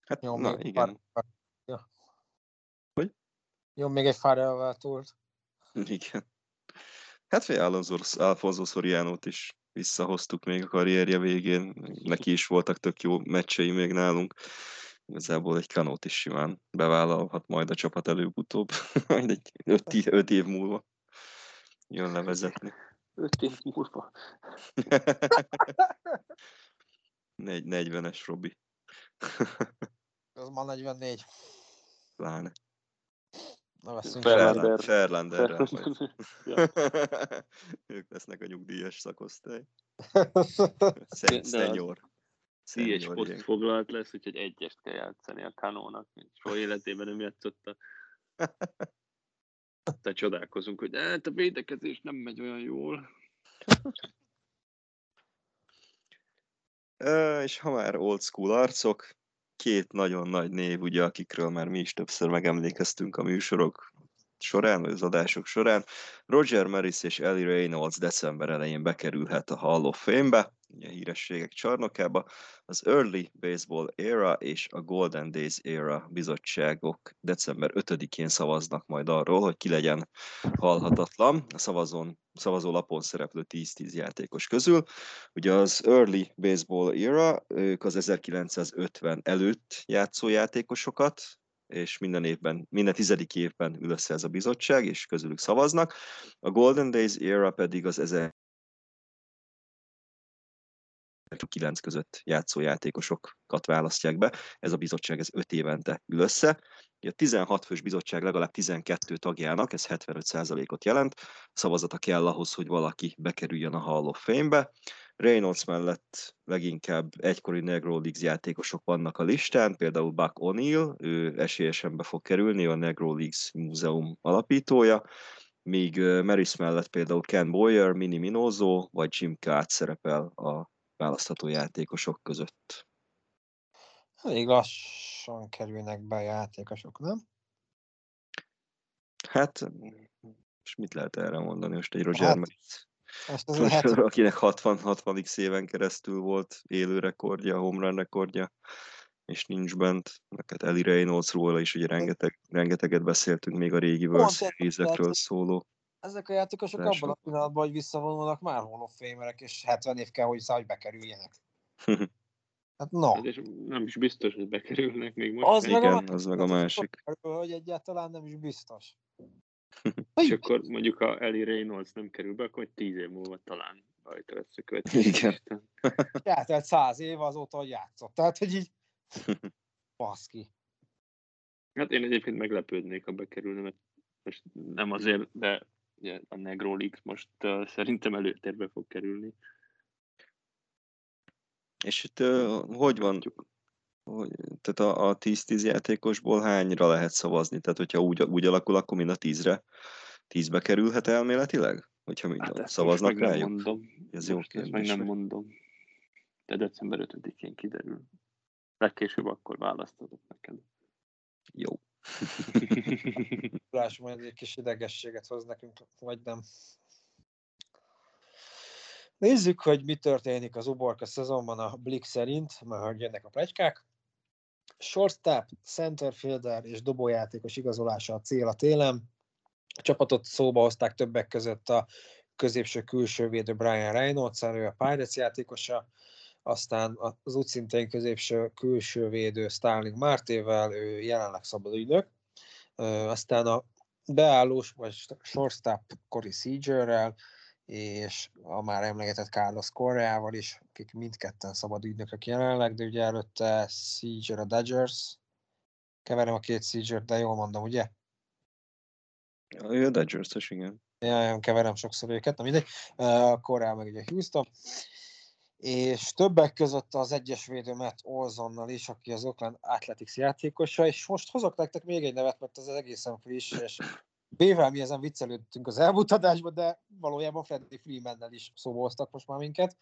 Hát, Jó, na, igen. Pár... Ja. Jó, még egy Farrell túlt. Igen. Hát fél Alonso, Alfonso Soriano-t is visszahoztuk még a karrierje végén. Neki is voltak tök jó meccsei még nálunk. Igazából egy kanót is simán bevállalhat majd a csapat előbb-utóbb. Majd egy öt, öt év múlva jön levezetni. Öt év múlva. Negy, 40-es Robi. Az már 44. Pláne. Veszünk Ferlander. Ferlanderrel ja. ők lesznek a nyugdíjas szakosztály. Szenyor. Egy Szenyor, poszt foglalt lesz, úgyhogy egyest kell játszani a kanónak. Soha életében nem játszotta. Te csodálkozunk, hogy hát a védekezés nem megy olyan jól. Ö, és ha már old school arcok, két nagyon nagy név, ugye, akikről már mi is többször megemlékeztünk a műsorok során, vagy az adások során. Roger Maris és Ellie Reynolds december elején bekerülhet a Hall of Fame-be, ugye hírességek csarnokába. Az Early Baseball Era és a Golden Days Era bizottságok december 5-én szavaznak majd arról, hogy ki legyen halhatatlan a szavazón, szavazólapon szereplő 10-10 játékos közül. Ugye az Early Baseball Era, ők az 1950 előtt játszó játékosokat, és minden évben, minden tizedik évben ül össze ez a bizottság, és közülük szavaznak. A Golden Days Era pedig az 1909 között játszó játékosokat választják be. Ez a bizottság ez 5 évente ül össze. A 16 fős bizottság legalább 12 tagjának, ez 75%-ot jelent, szavazata kell ahhoz, hogy valaki bekerüljön a Hall of Fame-be. Reynolds mellett leginkább egykori Negro Leagues játékosok vannak a listán, például Buck O'Neill, ő esélyesen be fog kerülni, a Negro Leagues Múzeum alapítója, míg Maris mellett például Ken Boyer, Mini Minozo vagy Jim Katz szerepel a választható játékosok között. Elég lassan kerülnek be a játékosok, nem? Hát, és mit lehet erre mondani? Most egy Roger Hát, azért hát, akinek 60-60 éven keresztül volt élő rekordja, home run rekordja, és nincs bent. Neked Eli Reynolds róla is ugye rengeteg, rengeteget beszéltünk még a régi World Series-ekről lehet, szóló. Ezek a játékosok Első. abban a pillanatban, hogy visszavonulnak, már Hall of Famerek, és 70 év kell, hogy szállj bekerüljenek. Hát no. Hát és nem is biztos, hogy bekerülnek még most. Az se. meg a Igen, másik, az meg a hogy másik. Erről, hogy egyáltalán nem is biztos. És akkor mondjuk a Eli Reynolds nem kerül be, akkor 10 év múlva talán rajta lesz a következő. Igen. listán. Eltelt száz év azóta, hogy játszott. Tehát, hogy így baszki. Hát én egyébként meglepődnék, ha bekerülne, mert most nem azért, de ugye a Negro League most uh, szerintem előtérbe fog kerülni. És itt uh, hogy van, hogy, tehát a, a 10-10 játékosból hányra lehet szavazni? Tehát, hogyha úgy, úgy alakul, akkor mind a 10-re 10-be kerülhet elméletileg? Hogyha mind Hát szavaznak meg nem rájuk? mondom. Ez jó ezt meg kérdés. nem mondom. De december 5-én kiderül. Legkésőbb akkor választodok neked. Jó. Láss majd egy kis idegességet hoz nekünk, vagy nem. Nézzük, hogy mi történik az uborka szezonban a Blick szerint, már hogy jönnek a plegykák. Shortstop, centerfielder és dobójátékos igazolása a cél a télen. A csapatot szóba hozták többek között a középső külső védő Brian Reynolds, a Pirates játékosa, aztán az úgy szintén középső külső védő Starling Mártével, ő jelenleg szabad ügynök, aztán a beállós vagy shortstop Corey Seagerrel, és a már emlegetett Carlos Correával is, akik mindketten szabad ügynökök jelenleg, de ugye előtte Seager a Dodgers, keverem a két Seager, de jól mondom, ugye? Ő a Dodgers-es, igen. Ja, keverem sokszor őket, na mindegy. Uh, Correa meg ugye Houston. És többek között az egyes védő Matt Olsonnal is, aki az Oakland Athletics játékosa, és most hozok nektek még egy nevet, mert ez egészen friss, és B-vel mi ezen viccelődtünk az elmúlt adásban, de valójában Freddie Freemannel is szóba hoztak most már minket.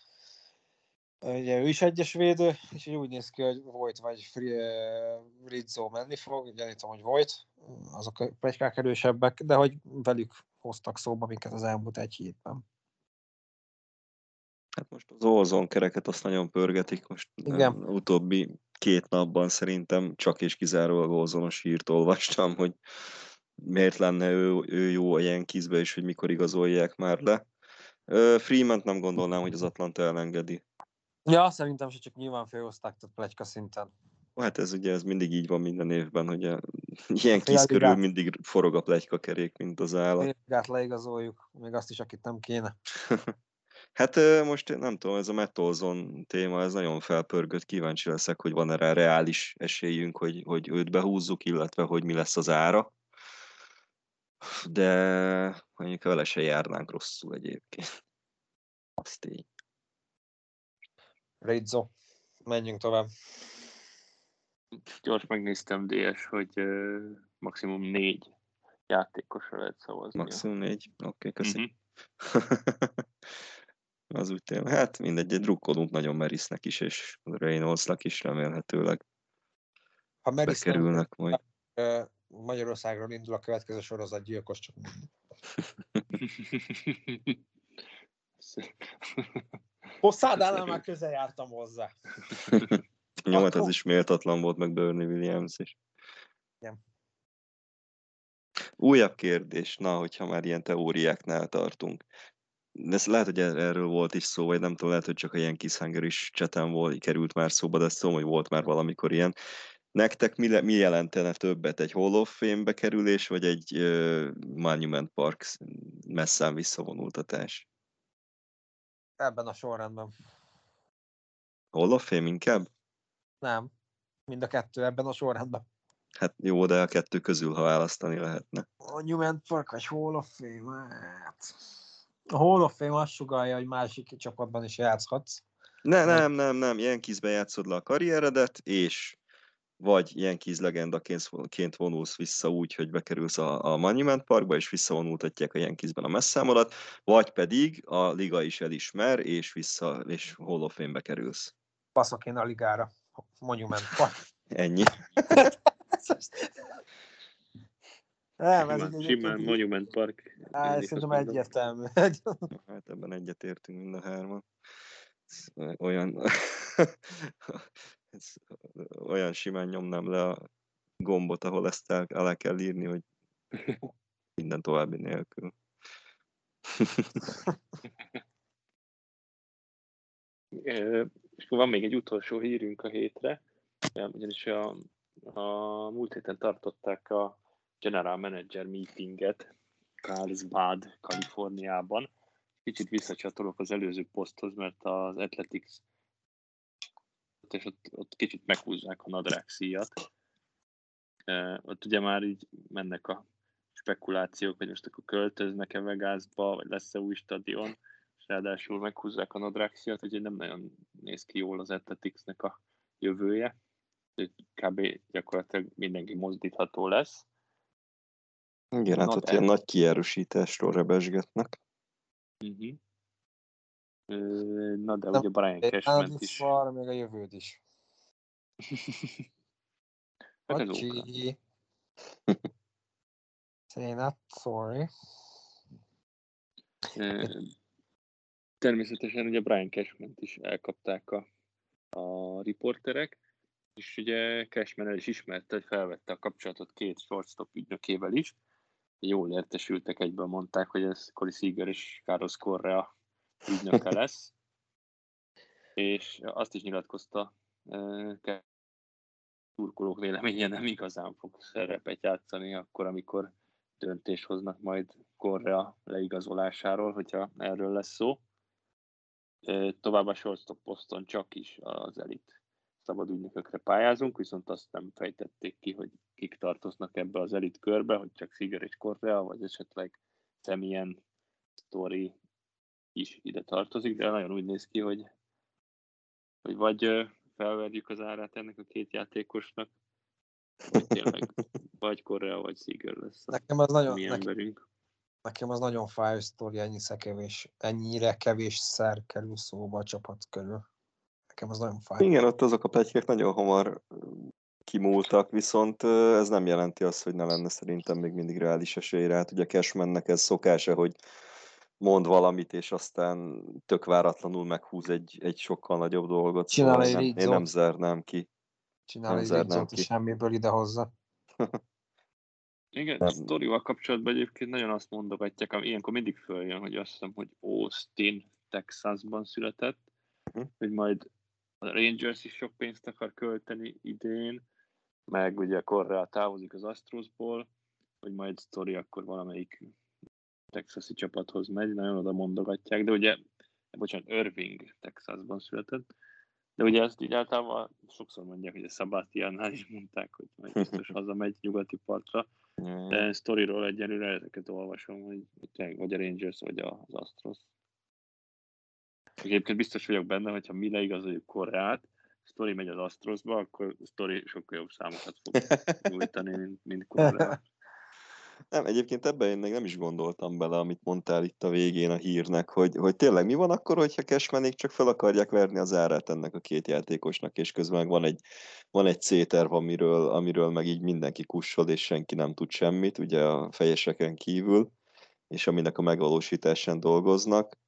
Ugye ő is egyes védő, és úgy néz ki, hogy Voigt vagy Rizzo menni fog, gyanítom, hogy Voigt, azok a erősebbek, de hogy velük hoztak szóba minket az elmúlt egy hétben. Hát most az Ozon kereket azt nagyon pörgetik, most Igen. nem, utóbbi két napban szerintem csak és kizárólag Ozonos hírt olvastam, hogy miért lenne ő, ő jó a Yankeesbe, és hogy mikor igazolják már le. Freeman nem gondolnám, hogy az Atlanta elengedi. Ja, szerintem se csak nyilván felhozták, tehát plegyka szinten. Hát ez ugye ez mindig így van minden évben, hogy Yankees Félligát. körül mindig forog a pletyka kerék, mint az állat. Félgát leigazoljuk, még azt is, akit nem kéne. Hát most nem tudom, ez a Matt Olson téma, ez nagyon felpörgött, kíváncsi leszek, hogy van erre reális esélyünk, hogy, hogy őt behúzzuk, illetve hogy mi lesz az ára. De mondjuk vele se járnánk rosszul egyébként. Azt így. Rizzo. Menjünk tovább. Gyors megnéztem DS, hogy uh, maximum négy játékosra lehet szavazni. Maximum négy. Oké, okay, köszi. Mhm. az úgy tényleg. Hát mindegy, egy drukkolunk nagyon Merisnek is, és Reynoldsnak is remélhetőleg Ha Meris nem, bekerülnek majd. Magyarországról indul a következő sorozat gyilkos, csak. Hosszádánál már közel jártam hozzá. Jó, hát az is méltatlan volt, meg Bernie Williams is. Igen. Újabb kérdés, na, hogyha már ilyen teóriáknál tartunk. Ez lehet, hogy er- erről volt is szó, vagy nem tudom, lehet, hogy csak a ilyen Hunger is cseten volt, került már szóba, de ezt tudom, hogy volt már valamikor ilyen. Nektek mi, le, mi jelentene többet, egy Hall of Fame bekerülés, vagy egy uh, Monument Park messzán visszavonultatás? Ebben a sorrendben. Hall of Fame inkább? Nem. Mind a kettő ebben a sorrendben. Hát jó, de a kettő közül, ha választani lehetne. Monument Park vagy Hall of Fame? Hát... A Hall of Fame azt sugalja, hogy másik csapatban is játszhatsz. Ne, nem, nem, nem, Yankeesbe játszod le a karrieredet, és vagy Yankees legendaként ként vonulsz vissza úgy, hogy bekerülsz a, a Monument Parkba, és visszavonultatják a Yankeesben a messzámodat, vagy pedig a liga is elismer, és vissza, és Hall of Fame-be kerülsz. Baszok én a ligára. Monument Park. Ennyi. Nem, ez Simán, így simán egyébként- Monument Park. Á, Szerintem egyértelmű. Hát ebben egyetértünk mind a hárman. Ez olyan, ez olyan simán nyomnám le a gombot, ahol ezt el, alá kell írni, hogy minden további nélkül. És van még egy utolsó hírünk a hétre, ugyanis a, a múlt héten tartották a General Manager meetinget Carlsbad, Kaliforniában. Kicsit visszacsatolok az előző poszthoz, mert az Athletics és ott, ott kicsit meghúzzák a nadrág szíjat. E, ott ugye már így mennek a spekulációk, hogy most akkor költöznek-e Vegasba, vagy lesz-e új stadion, és ráadásul meghúzzák a nadrág szíjat, úgyhogy nem nagyon néz ki jól az Athleticsnek a jövője. Kb. gyakorlatilag mindenki mozdítható lesz. Igen, hát ott de. ilyen nagy kierősítésről rebesgetnek. Uh-huh. Na de Na, ugye Brian Cashman is. szar, még a jövőd is. Bocsi. Say not sorry. Természetesen ugye Brian cashman is elkapták a, a riporterek, és ugye Cashman el is ismerte, hogy felvette a kapcsolatot két shortstop ügynökével is. Jól értesültek, egyből mondták, hogy ez Corey Seager és Carlos Correa ügynöke lesz. És azt is nyilatkozta Ke- turkolók véleménye nem igazán fog szerepet játszani akkor, amikor döntést hoznak majd Correa leigazolásáról, hogyha erről lesz szó. Ö, Továbbá shortstop poszton csak is az elit szabad ügynökökre pályázunk, viszont azt nem fejtették ki, hogy kik tartoznak ebbe az elit körbe, hogy csak Seager és Correa, vagy esetleg Semien Story is ide tartozik, de nagyon úgy néz ki, hogy, hogy vagy felverjük az árát ennek a két játékosnak, vagy tényleg vagy Correa, vagy Seager lesz Nekem az nagyon, mi nekem, emberünk. nekem az nagyon fáj, hogy sztori ennyi kevés, ennyire kevés szer kerül szóba a csapat körül. Nekem az nagyon fáj. Igen, ott azok a pletykek nagyon hamar kimúltak, viszont ez nem jelenti azt, hogy ne lenne szerintem még mindig reális esély rá. Hát ugye Cashmannek ez szokása, hogy mond valamit, és aztán tök váratlanul meghúz egy, egy sokkal nagyobb dolgot. Csinál szóval egy én nem, én Rizzo. nem zárnám ki. Csinál nem egy zárnám Rizzót ki. semmiből idehozza. Igen, Nem. a sztorival kapcsolatban egyébként nagyon azt mondogatják, ami ilyenkor mindig följön, hogy azt hiszem, hogy Austin, Texasban született, Mhm. hogy majd a Rangers is sok pénzt akar költeni idén, meg ugye Correa távozik az Astrosból, hogy majd Story akkor valamelyik texasi csapathoz megy, nagyon oda mondogatják, de ugye, bocsánat, Irving Texasban született, de ugye ezt így általában sokszor mondják, hogy a Szabátiánál is mondták, hogy majd biztos hazamegy nyugati partra, de sztoriról egyelőre ezeket olvasom, hogy vagy a Rangers, vagy az Astros. Egyébként biztos vagyok benne, hogyha mi leigazoljuk Koreát, Story megy az Astrosba, akkor Story sokkal jobb számokat fog nyújtani, mint, mint. Nem, egyébként ebben én még nem is gondoltam bele, amit mondtál itt a végén a hírnek, hogy, hogy tényleg mi van akkor, hogyha Cashmanék csak fel akarják verni az árát ennek a két játékosnak, és közben meg van egy, van egy C-terv, amiről, amiről meg így mindenki kussol, és senki nem tud semmit, ugye a fejeseken kívül, és aminek a megvalósításán dolgoznak,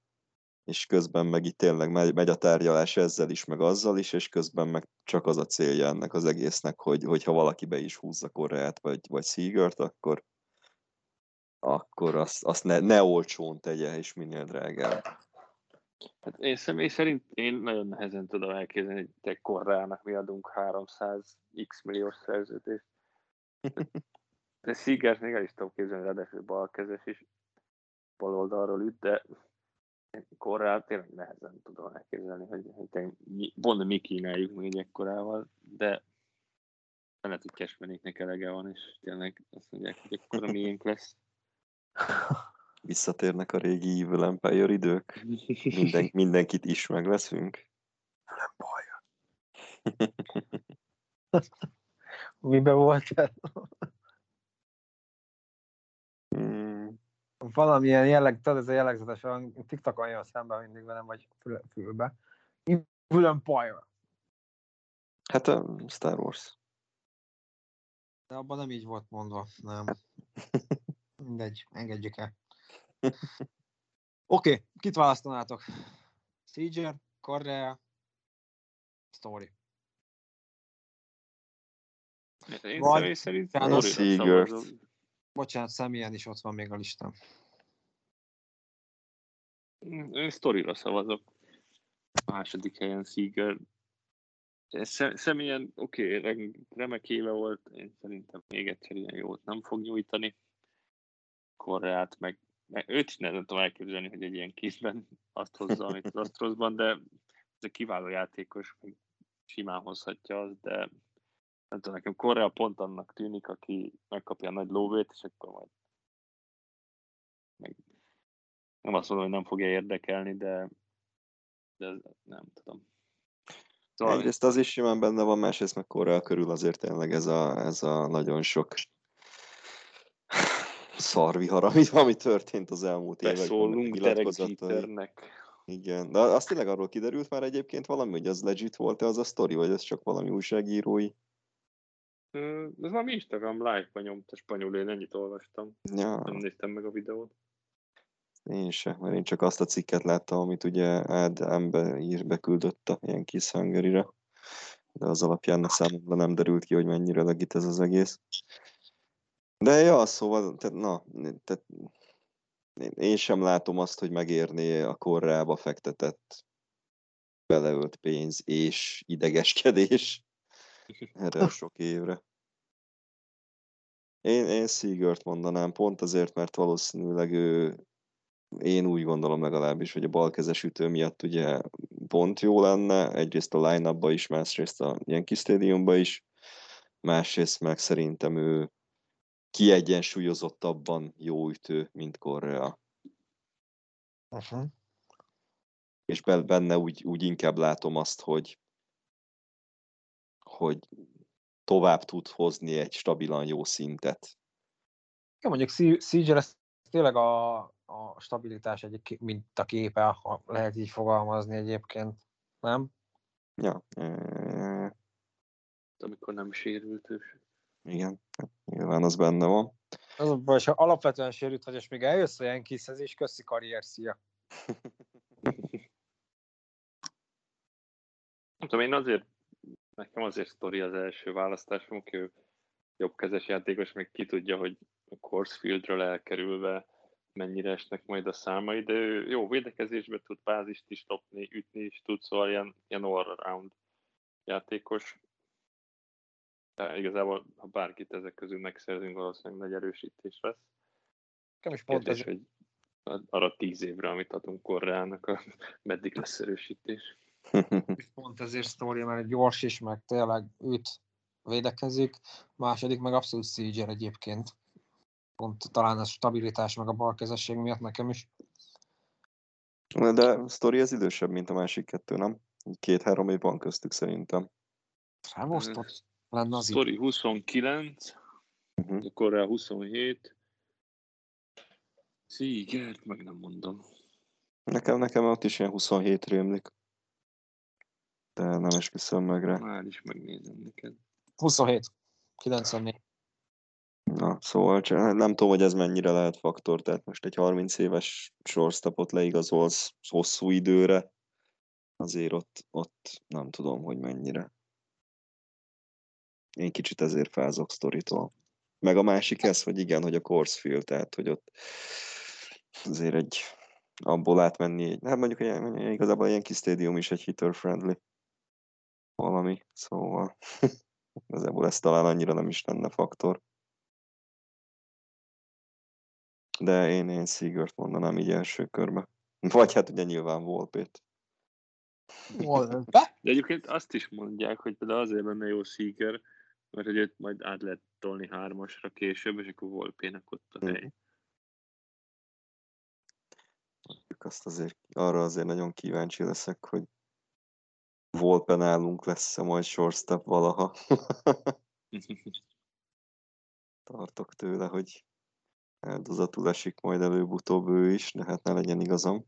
és közben meg itt tényleg megy, megy a tárgyalás ezzel is, meg azzal is, és közben meg csak az a célja ennek az egésznek, hogy, hogyha valaki be is húzza Koreát, vagy, vagy Seagert, akkor, akkor azt, azt ne, ne olcsón tegye, és minél drágább. Hát én személy szerint én nagyon nehezen tudom elképzelni, hogy te Korrának mi adunk 300 x milliós szerződést. De Seagert még el is tudom képzelni, ráadásul balkezes is bal oldalról üt, de Korrát tényleg nehezen tudom elképzelni, hogy, hogy pont mi kínáljuk még ekkorával, de lehet, hogy Cashmanéknek elege van, és tényleg azt mondják, hogy ekkora miénk lesz. Visszatérnek a régi Evil Empire idők, Minden, mindenkit is megveszünk. Mibe volt ez? Hmm, Valamilyen jelleg, tudod, ez a jellegzetes, olyan TikTokon jön szembe mindig velem, vagy fül, fülbe. Evil Empire. Hát a Star Wars. De abban nem így volt mondva, nem. Mindegy, engedjük el. Oké, okay, kit választanátok? Seager, Correa, Story. Én Vagy- személy szerint szavazom. Bocsánat, személyen is ott van még a listán. Én sztorira szavazok. Második helyen Seager. Személyen oké, okay, remek éve volt, én szerintem még egyszer ilyen jót nem fog nyújtani. Korreát, meg, meg őt is nem tudom elképzelni, hogy egy ilyen kézben azt hozza, amit az Astrosban, de ez egy kiváló játékos, meg simán hozhatja azt, de nem tudom, nekem Korrea pont annak tűnik, aki megkapja a nagy lóvét, és akkor majd meg nem azt mondom, hogy nem fogja érdekelni, de, de nem tudom. Szóval Egyrészt az is simán benne van, másrészt meg Korea körül azért tényleg ez a, ez a nagyon sok szarvihar, ami, ami történt az elmúlt években. beszólunk Derek. Igen, de az tényleg arról kiderült már egyébként valami, hogy az legit volt-e az a sztori, vagy ez csak valami újságírói? Ez valami Instagram live-ban nyomta spanyol, én ennyit olvastam. Ja, Nem néztem meg a videót. én se, mert én csak azt a cikket láttam, amit ugye Ad Embe ír beküldött a Yankees hungary de az alapján számomra nem derült ki, hogy mennyire legit ez az egész. De ja, szóval, tehát, na, tehát én- én sem látom azt, hogy megérné a korrába fektetett beleölt pénz és idegeskedés erre a sok évre. Én, én Seagert mondanám, pont azért, mert valószínűleg ő, én úgy gondolom legalábbis, hogy a balkezes ütő miatt ugye pont jó lenne, egyrészt a line is, másrészt a Yankee Stadiumba is, másrészt meg szerintem ő kiegyensúlyozottabban jó ütő, mint Correa. Uh-huh. És be- benne úgy, úgy inkább látom azt, hogy hogy tovább tud hozni egy stabilan jó szintet. Ja, mondjuk Sie- Seager ez tényleg a, a stabilitás egy ké- mint a képe, ha lehet így fogalmazni egyébként. Nem? Ja, e- Amikor nem sérült ő. se. igen, hát nyilván az benne van. Az a baj, ha alapvetően sérült vagy, és még eljössz a Yankeeshez is, köszi karrier, szia. Nem tudom, én azért, nekem azért sztori az első választásom, ő jobbkezes játékos, meg ki tudja, hogy a Coors Fieldről elkerülve mennyire esnek majd a számai, de ő jó védekezésbe tud bázist is lopni, ütni is tud, szóval ilyen, ilyen all-around játékos. De igazából, ha bárkit ezek közül megszerzünk, valószínűleg nagy erősítés lesz. Nekem is pont ez, Kérdés, hogy arra tíz évre, amit adunk Korreának, meddig lesz erősítés. pont ezért sztória, mert gyors is, meg tényleg őt védekezik. Második meg abszolút Seager egyébként. Pont talán a stabilitás meg a balkezesség miatt nekem is. De a sztori az idősebb, mint a másik kettő, nem? Két-három év van köztük szerintem. Felosztott lenne az. Story 29, Uh-huh. Korea 27, Szigert, meg nem mondom. Nekem, nekem ott is ilyen 27 rémlik. De nem esküszöm meg rá. Már is megnézem neked. 27. 94. Na, szóval csak nem tudom, hogy ez mennyire lehet faktor, tehát most egy 30 éves shortstopot leigazolsz hosszú időre, azért ott, ott nem tudom, hogy mennyire. Én kicsit ezért fázok sztoritól. Meg a másik ez, hogy igen, hogy a Coors Field, tehát hogy ott azért egy abból átmenni, hát mondjuk egy, igazából ilyen kis stadium is egy hitter friendly valami, szóval igazából ez talán annyira nem is lenne faktor. De én, én Seagert mondanám így első körbe. Vagy hát ugye nyilván Volpét. Be? De egyébként azt is mondják, hogy például azért benne jó Seager, mert hogy őt majd át lehet tolni hármasra később, és akkor Volpének ott a Mhm. hely. Azt azért, arra azért nagyon kíváncsi leszek, hogy Volpe nálunk lesz-e majd shortstop valaha. Tartok tőle, hogy áldozatul esik majd előbb-utóbb ő is, de hát ne legyen igazam.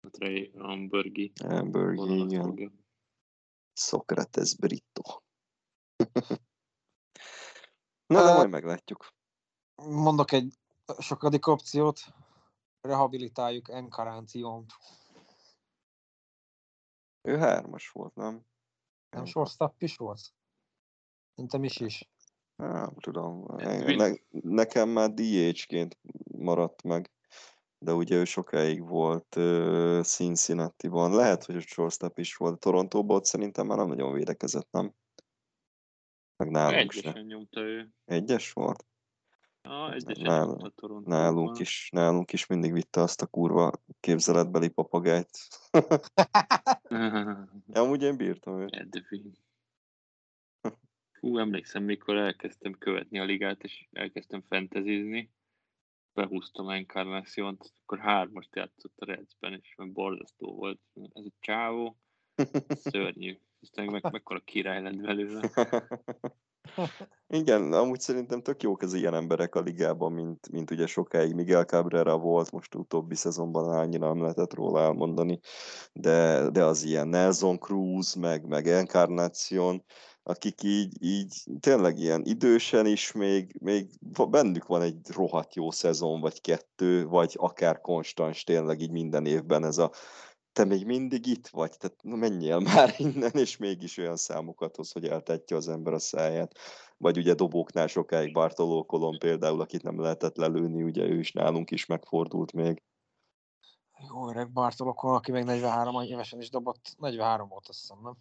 A Trey Ambergi Amberg, vonalat igen. fogja. Socrates Brito. Na, de majd meglátjuk. Mondok egy sokadik opciót. Rehabilitáljuk Enkaránciont. Ő hármas volt, nem? Nem shortstop is volt? Szerintem is is. Nem tudom. Ne, nekem már DH-ként maradt meg, de ugye ő sokáig volt uh, Cincinnati-ban. Lehet, hogy a shortstop is volt. Torontóban ott szerintem már nem nagyon védekezett, nem? Meg nálunk se. Egyesen nyomta ő. Egyes volt? Egyesen Nálunk- is, nálunk is mindig vitte azt a kurva képzeletbeli papagájt. Amúgy én bírtam őt. Edwin. Hú, emlékszem, mikor elkezdtem követni a ligát, és elkezdtem fantazizni, behúztam Encarnacion-t, akkor hármast játszott a Redsben, és meg borzasztó volt. Ez a csávó, szörnyű. Aztán meg mekkora király lett belőle. Igen, amúgy szerintem tök jók az ilyen emberek a ligában, mint, mint ugye sokáig. Miguel Cabrera volt, most utóbbi szezonban annyira nem lehetett róla elmondani, de, de az ilyen Nelson Cruz, meg, meg Encarnacion, akik így, így tényleg ilyen idősen is még, még bennük van egy rohadt jó szezon, vagy kettő, vagy akár konstans tényleg így minden évben ez a te még mindig itt vagy, tehát na, menjél már innen, és mégis olyan számokat hoz, hogy eltetja az ember a száját. Vagy ugye dobóknál sokáig Bartoló Kolon például, akit nem lehetett lelőni, ugye ő is nálunk is megfordult még. Jó öreg Bartolokon, aki még 43 évesen is dobott. 43 volt, azt hiszem, nem?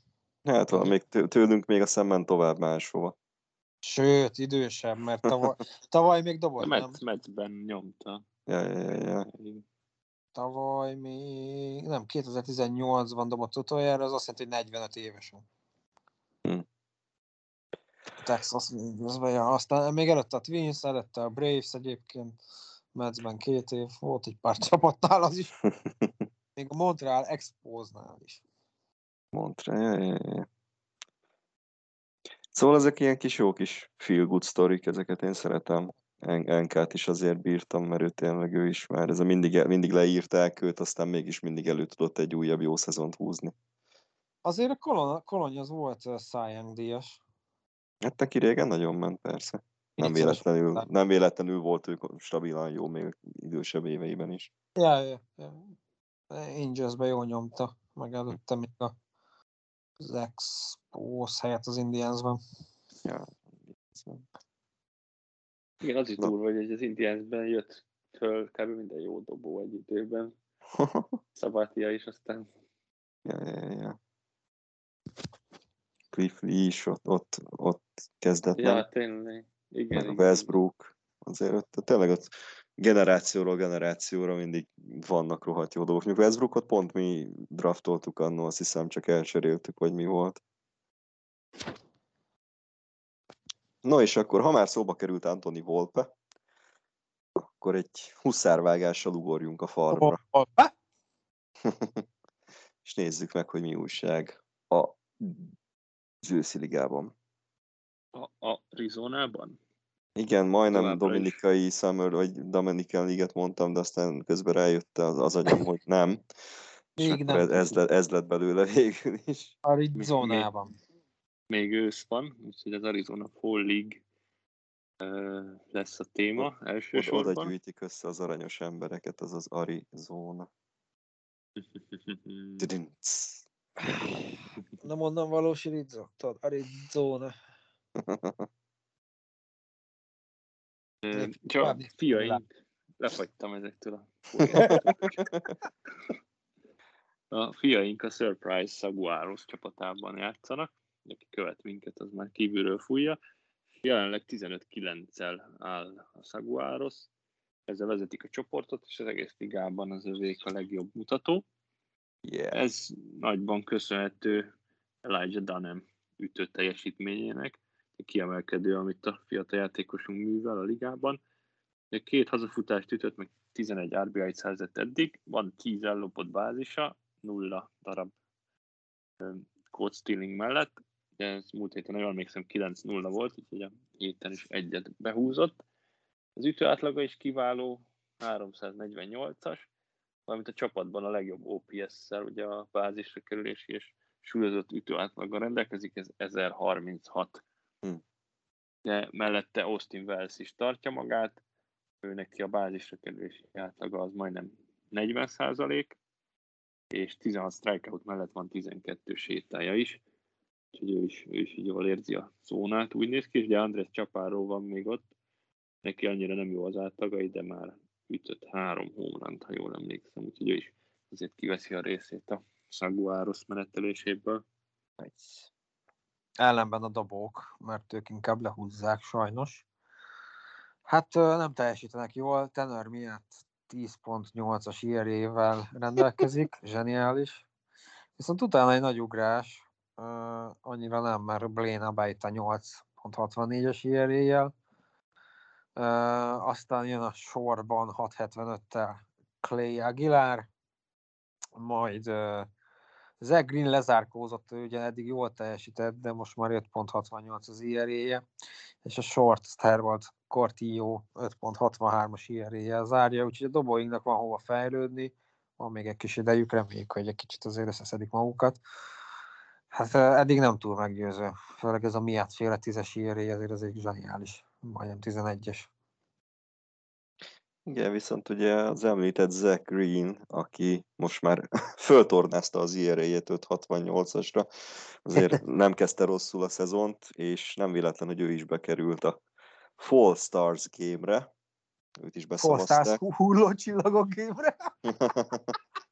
Hát van, még tő- tőlünk még a szemben tovább máshova. Sőt, idősebb, mert tavaly, tavaly még dobott, nem? Mets, Metsben nyomta. Ja, ja, ja, ja. Tavaly még, nem, 2018-ban dobott utoljára, az azt jelenti, hogy 45 évesen. Hm. Texas Rangers-ben, ja. Aztán még előtte a Twins, előtte a Braves egyébként, Metsben két év, volt egy pár csapatnál az is, még a Montreal Expose-nál is. Montre, ja, ja, ja. Szóval ezek ilyen kis jó kis feel good sztorik, ezeket én szeretem. En- Enkát is azért bírtam, mert ő tényleg ő is már, ez a mindig, mindig leírták őt, aztán mégis mindig elő tudott egy újabb jó szezont húzni. Azért a Kolon, Kolony az volt uh, Young díjas. Hát neki régen nagyon ment, persze. Nem véletlenül, nem véletlenül volt ő stabilan jó még idősebb éveiben is. Ja, ja, ja. Angelsbe jól nyomta, meg előtte még a az Expos helyett az Indiansban. Ja. Igen, az is Na. durva, hogy az Indiansben jött föl kb. minden jó dobó egy időben. Szabátia is aztán. ja, ja, ja. Cliff Lee is ott, ott, ott kezdett, Ja, nem? tényleg. Igen, Meg igen. Westbrook. Azért ott, tényleg ott generációról generációra mindig vannak rohadt jó dolgok. Westbrookot pont mi draftoltuk annó, azt hiszem csak elcseréltük, vagy mi volt. No és akkor, ha már szóba került Anthony Volpe, akkor egy huszárvágással ugorjunk a farmra. Hoppá! és nézzük meg, hogy mi újság a őszi ligában. A, a Arizonában? Igen, majdnem Továbbra is. Dominikai Summer, vagy Dominican Liget mondtam, de aztán közben rájött az, az agyam, hogy nem. És Még nem. ez, ez, lett, ez lett belőle végül is. Arizonában. Még ősz van, úgyhogy az Arizona Fall League lesz a téma Oda, oda elsősorban. gyűjtik össze az aranyos embereket, az az Arizona. Nem onnan valós tudod, Arizona. Még Csak fiaink, lefagytam ezektől a A fiaink a Surprise Saguaros csapatában játszanak, aki követ minket, az már kívülről fújja. Jelenleg 15-9-el áll a Saguaros, ezzel vezetik a csoportot, és az egész ligában az övék a legjobb mutató. Yeah. Ez nagyban köszönhető Elijah Dunham ütő teljesítményének, kiemelkedő, amit a fiatal játékosunk művel a ligában. Két hazafutást ütött, meg 11 RBI-t szerzett eddig, van 10 ellopott bázisa, nulla darab code stealing mellett, de ez múlt héten, jól emlékszem, 9-0 volt, úgyhogy a héten is egyet behúzott. Az ütő átlaga is kiváló, 348-as, valamint a csapatban a legjobb OPS-szel, ugye a bázisra kerülési és súlyozott ütő átlaggal rendelkezik, ez 1036 Hm. De mellette Austin Wells is tartja magát, ő neki a bázisra kerülési átlaga az majdnem 40 százalék, és 16 strikeout mellett van 12 sétája is, úgyhogy ő is, ő is így jól érzi a zónát, úgy néz ki, és ugye Andrés Csapáró van még ott, neki annyira nem jó az átlagai, de már ütött három homránt, ha jól emlékszem, úgyhogy ő is azért kiveszi a részét a Saguáros meneteléséből. Nice. Ellenben a dobók, mert ők inkább lehúzzák sajnos. Hát nem teljesítenek jól, Tenor miatt 10.8-as IR-ével rendelkezik, zseniális. Viszont utána egy nagy ugrás, annyira nem, mert Blaine Abaita 8.64-es IR-éjjel, aztán jön a sorban 6.75-tel Clay Aguilar, majd Zach Green lezárkózott, ő ugye eddig jól teljesített, de most már 5.68 az IR-éje, és a short Starboard Cortillo 5.63-as IR-éje zárja, úgyhogy a dobóinknak van hova fejlődni, van még egy kis idejük, reméljük, hogy egy kicsit azért összeszedik magukat. Hát eddig nem túl meggyőző, főleg ez a miatt féle tízes IR ezért az egy zseniális, majdnem 11-es. Igen, viszont ugye az említett Zach Green, aki most már föltornázta az IRA-jét 568-asra, azért nem kezdte rosszul a szezont, és nem véletlen, hogy ő is bekerült a Fall Stars game-re. Őt is beszavazták. Fall Stars hulló csillagok game-re.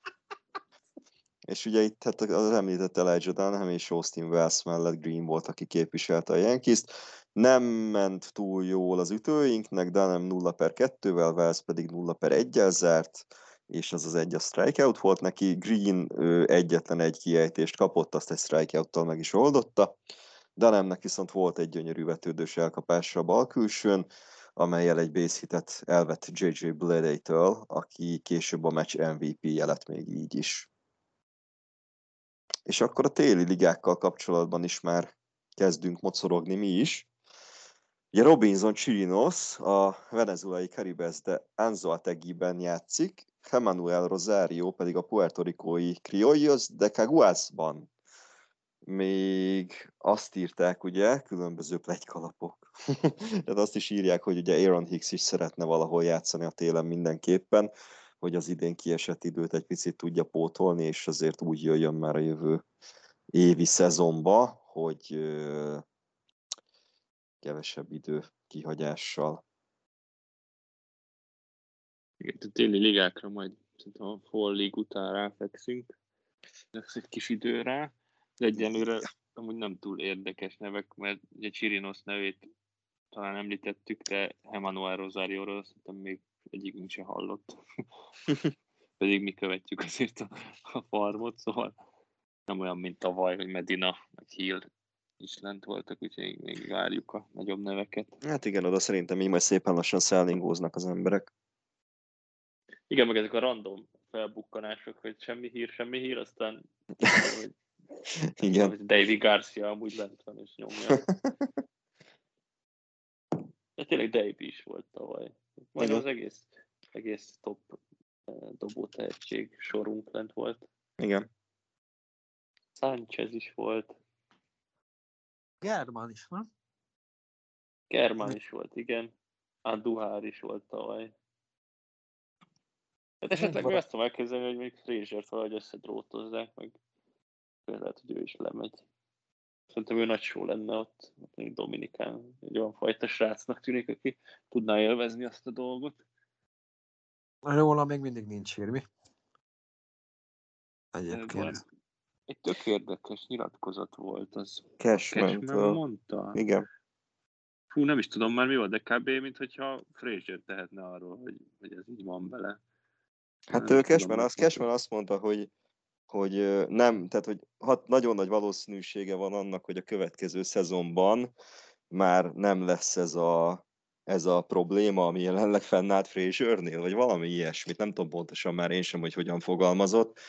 És ugye itt hát az említett Elijah Dunham és Austin Wells mellett Green volt, aki képviselte a yankees -t. Nem ment túl jól az ütőinknek, Dunham 0 per 2-vel, Wells pedig 0 per 1-el zárt, és az az egy a strikeout volt neki. Green ő egyetlen egy kiejtést kapott, azt egy strikeouttal meg is oldotta. Dunhamnek viszont volt egy gyönyörű vetődős elkapásra a bal külsőn, amelyel egy base hitet elvett JJ Bleday-től, aki később a meccs MVP-je lett még így is. És akkor a téli ligákkal kapcsolatban is már kezdünk mocorogni mi is. Ugye Robinson Chirinos a venezuelai Caribes de Anzoategiben játszik, Emmanuel Rosario pedig a puertorikói Criollos de Caguasban. Még azt írták, ugye, különböző plegykalapok. Tehát azt is írják, hogy ugye Aaron Hicks is szeretne valahol játszani a télen mindenképpen hogy az idén kiesett időt egy picit tudja pótolni, és azért úgy jöjjön már a jövő évi szezonba, hogy kevesebb idő kihagyással. Igen, a téli ligákra majd a Fall League után ráfekszünk. Lesz egy kis idő rá, de egyelőre amúgy nem túl érdekes nevek, mert ugye Csirinos nevét talán említettük, de Emmanuel Rosario-ról szerintem még egyikünk sem hallott. Pedig mi követjük azért a, a farmot, szóval nem olyan, mint tavaly, hogy Medina, vagy Hill is lent voltak, úgyhogy még várjuk a nagyobb neveket. Hát igen, oda szerintem így majd szépen lassan szállingóznak az emberek. Igen, meg ezek a random felbukkanások, hogy semmi hír, semmi hír, aztán hogy, igen. Hogy David Garcia amúgy lent van és nyomja. De tényleg Dave is volt tavaly. Majd az egész, egész top uh, dobó tehetség sorunk lent volt. Igen. Sánchez is volt. Germán is, nem? Germán is volt, igen. Anduhár is volt tavaly. Hát esetleg meg azt tudom elképzelni, hogy még Frazier-t valahogy összedrótozzák, meg lehet, hogy ő is lemegy. Szerintem ő nagy show lenne ott, Dominikán. Egy olyan fajta srácnak tűnik, aki tudná élvezni azt a dolgot. Róla még mindig nincs hír, mi? Egyébként. Egy tök érdekes nyilatkozat volt az. Cashman, mondta? Igen. Fú, nem is tudom már mi volt, de kb. mint hogyha Frazier tehetne arról, hogy, hogy ez így van bele. Hát ő Cashman, az, Cashman azt mondta, hogy hogy nem, tehát hogy hat, nagyon nagy valószínűsége van annak, hogy a következő szezonban már nem lesz ez a, ez a probléma, ami jelenleg fennállt Fraziernél, vagy valami ilyesmit, nem tudom pontosan már én sem, hogy hogyan fogalmazott,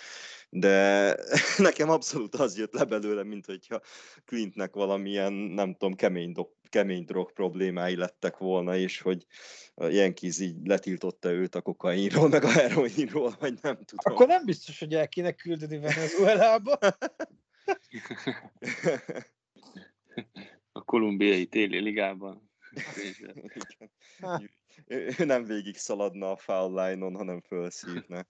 de nekem abszolút az jött le belőle, mint hogyha Clintnek valamilyen, nem tudom, kemény, do, kemény drog problémái lettek volna, és hogy Yankees így letiltotta őt a kokainról, meg a heroinról, vagy nem tudom. Akkor nem biztos, hogy el kéne küldeni Venezuelába. a kolumbiai téli ligában. ő, ő nem végig szaladna a foul line-on, hanem felszívne.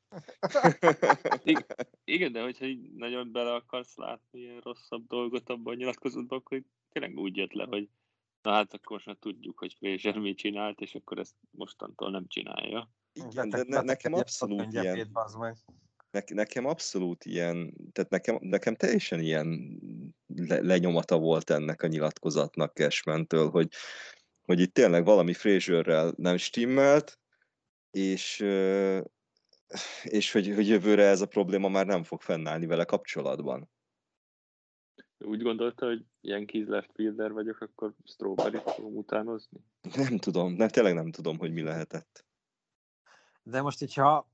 Igen, de hogyha így nagyon bele akarsz látni ilyen rosszabb dolgot abban a nyilatkozatban, akkor tényleg úgy jött le, hogy na hát akkor most már tudjuk, hogy Fraser mit csinált, és akkor ezt mostantól nem csinálja. Igen, de ne, nekem abszolút ilyen... Ne, nekem abszolút ilyen, tehát nekem, nekem teljesen ilyen le, lenyomata volt ennek a nyilatkozatnak Cashman-től, hogy, hogy itt tényleg valami Fraserrel nem stimmelt, és, és hogy, hogy jövőre ez a probléma már nem fog fennállni vele kapcsolatban. Úgy gondolta, hogy ilyen kis left fielder vagyok, akkor strawberry fogom utánozni? Nem tudom, nem, tényleg nem tudom, hogy mi lehetett. De most, hogyha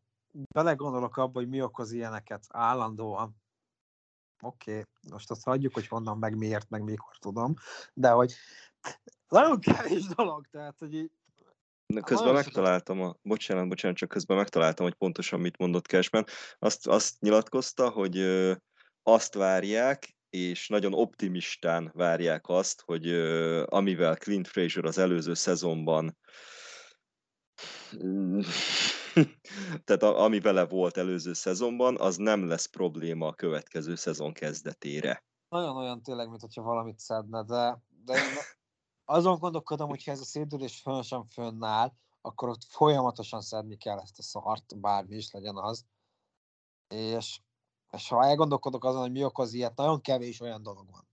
belegondolok abba, hogy mi okoz ilyeneket állandóan, oké, okay, most azt hagyjuk, hogy honnan, meg miért, meg mikor tudom, de hogy nagyon kevés dolog, tehát, hogy így Közben megtaláltam, a, bocsánat, bocsánat, csak közben megtaláltam, hogy pontosan mit mondott Cashman. Azt, azt nyilatkozta, hogy ö, azt várják, és nagyon optimistán várják azt, hogy ö, amivel Clint Fraser az előző szezonban tehát a, ami vele volt előző szezonban, az nem lesz probléma a következő szezon kezdetére. Nagyon olyan tényleg, mint hogyha valamit szedne, de, de én azon gondolkodom, hogy ha ez a szédülés fönn sem fönnáll, akkor ott folyamatosan szedni kell ezt a szart, bármi is legyen az. És, és ha elgondolkodok azon, hogy mi okoz ilyet, nagyon kevés olyan dolog van.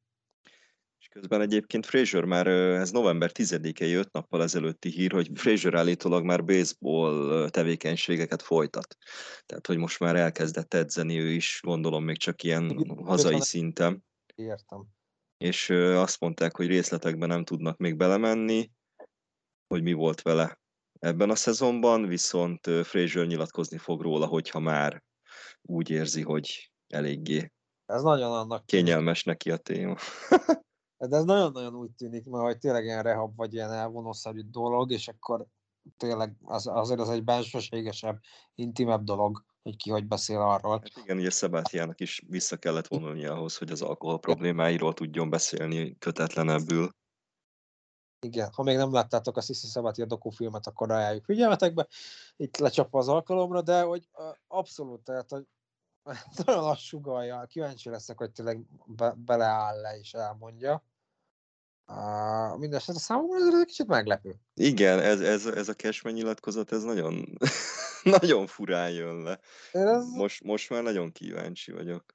És közben egyébként Fraser már, ez november 10-i, 5 nappal ezelőtti hír, hogy Fraser állítólag már baseball tevékenységeket folytat. Tehát, hogy most már elkezdett edzeni ő is, gondolom még csak ilyen hazai szinten. Értem és azt mondták, hogy részletekben nem tudnak még belemenni, hogy mi volt vele ebben a szezonban, viszont Fraser nyilatkozni fog róla, hogyha már úgy érzi, hogy eléggé ez nagyon annak kényelmes neki a téma. De ez nagyon-nagyon úgy tűnik, mert hogy tényleg ilyen rehab vagy ilyen elvonószerű dolog, és akkor tényleg az, azért az egy bensőségesebb, intimebb dolog, hogy ki hogy beszél arról. Hát igen, ugye Szabátiának is vissza kellett vonulni ahhoz, hogy az alkohol problémáiról tudjon beszélni kötetlenebbül. Igen, ha még nem láttátok a Sissi Szabátia dokufilmet, akkor ajánljuk figyelmetekbe. Itt lecsapva az alkalomra, de hogy abszolút, tehát hogy nagyon lassú galja, kíváncsi leszek, hogy tényleg be, beleáll le és elmondja. Uh, Mindenesetre számomra ez egy kicsit meglepő. Igen, ez, ez, ez a cashman nyilatkozat, ez nagyon, nagyon furán jön le. Ez... Most, most már nagyon kíváncsi vagyok.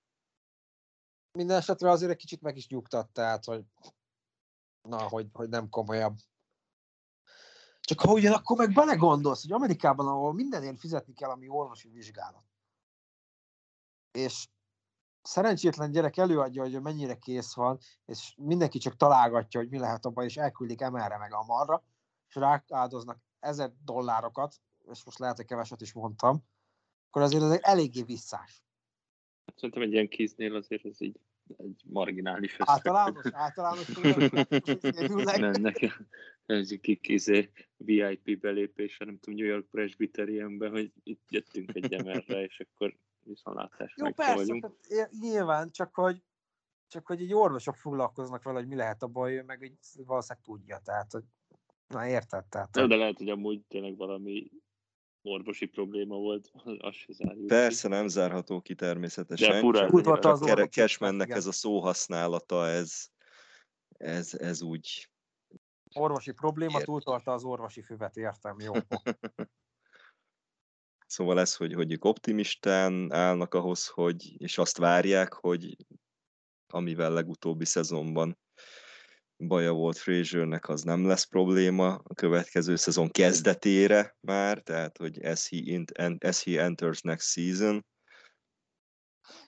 Minden esetre azért egy kicsit meg is nyugtat, tehát, hogy na, hogy, hogy nem komolyabb. Csak ha ugyanakkor meg belegondolsz, hogy Amerikában, ahol mindenért fizetni kell, ami orvosi vizsgálat, és szerencsétlen gyerek előadja, hogy mennyire kész van, és mindenki csak találgatja, hogy mi lehet abban, és elküldik emelre meg amarra, és rááldoznak ezer dollárokat, és most lehet, hogy keveset is mondtam, akkor azért ez eléggé visszás. Szerintem egy ilyen kéznél azért ez így egy marginális összeg. Általános, általános. nem, nekem ez egy kizé VIP belépése, nem tudom, New York Presbyterianben, hogy itt jöttünk egy emelre, és akkor viszontlátás Jó, persze, vagyunk. Tehát, nyilván, csak hogy, csak hogy így orvosok foglalkoznak vele, hogy mi lehet a baj, ő meg így valószínűleg tudja, tehát, hogy na érted, tehát. Nem, de lehet, hogy amúgy tényleg valami orvosi probléma volt, az se zárjuk Persze, nem zárható ki természetesen. De furán. Csak Cashmannek ez a szóhasználata, ez, ez, ez úgy... Orvosi probléma, túltolta az orvosi füvet, értem, jó. Szóval ez, hogy, hogy ők optimistán állnak ahhoz, hogy, és azt várják, hogy amivel legutóbbi szezonban baja volt Frasernek, az nem lesz probléma a következő szezon kezdetére már, tehát hogy as he, in, as he enters next season,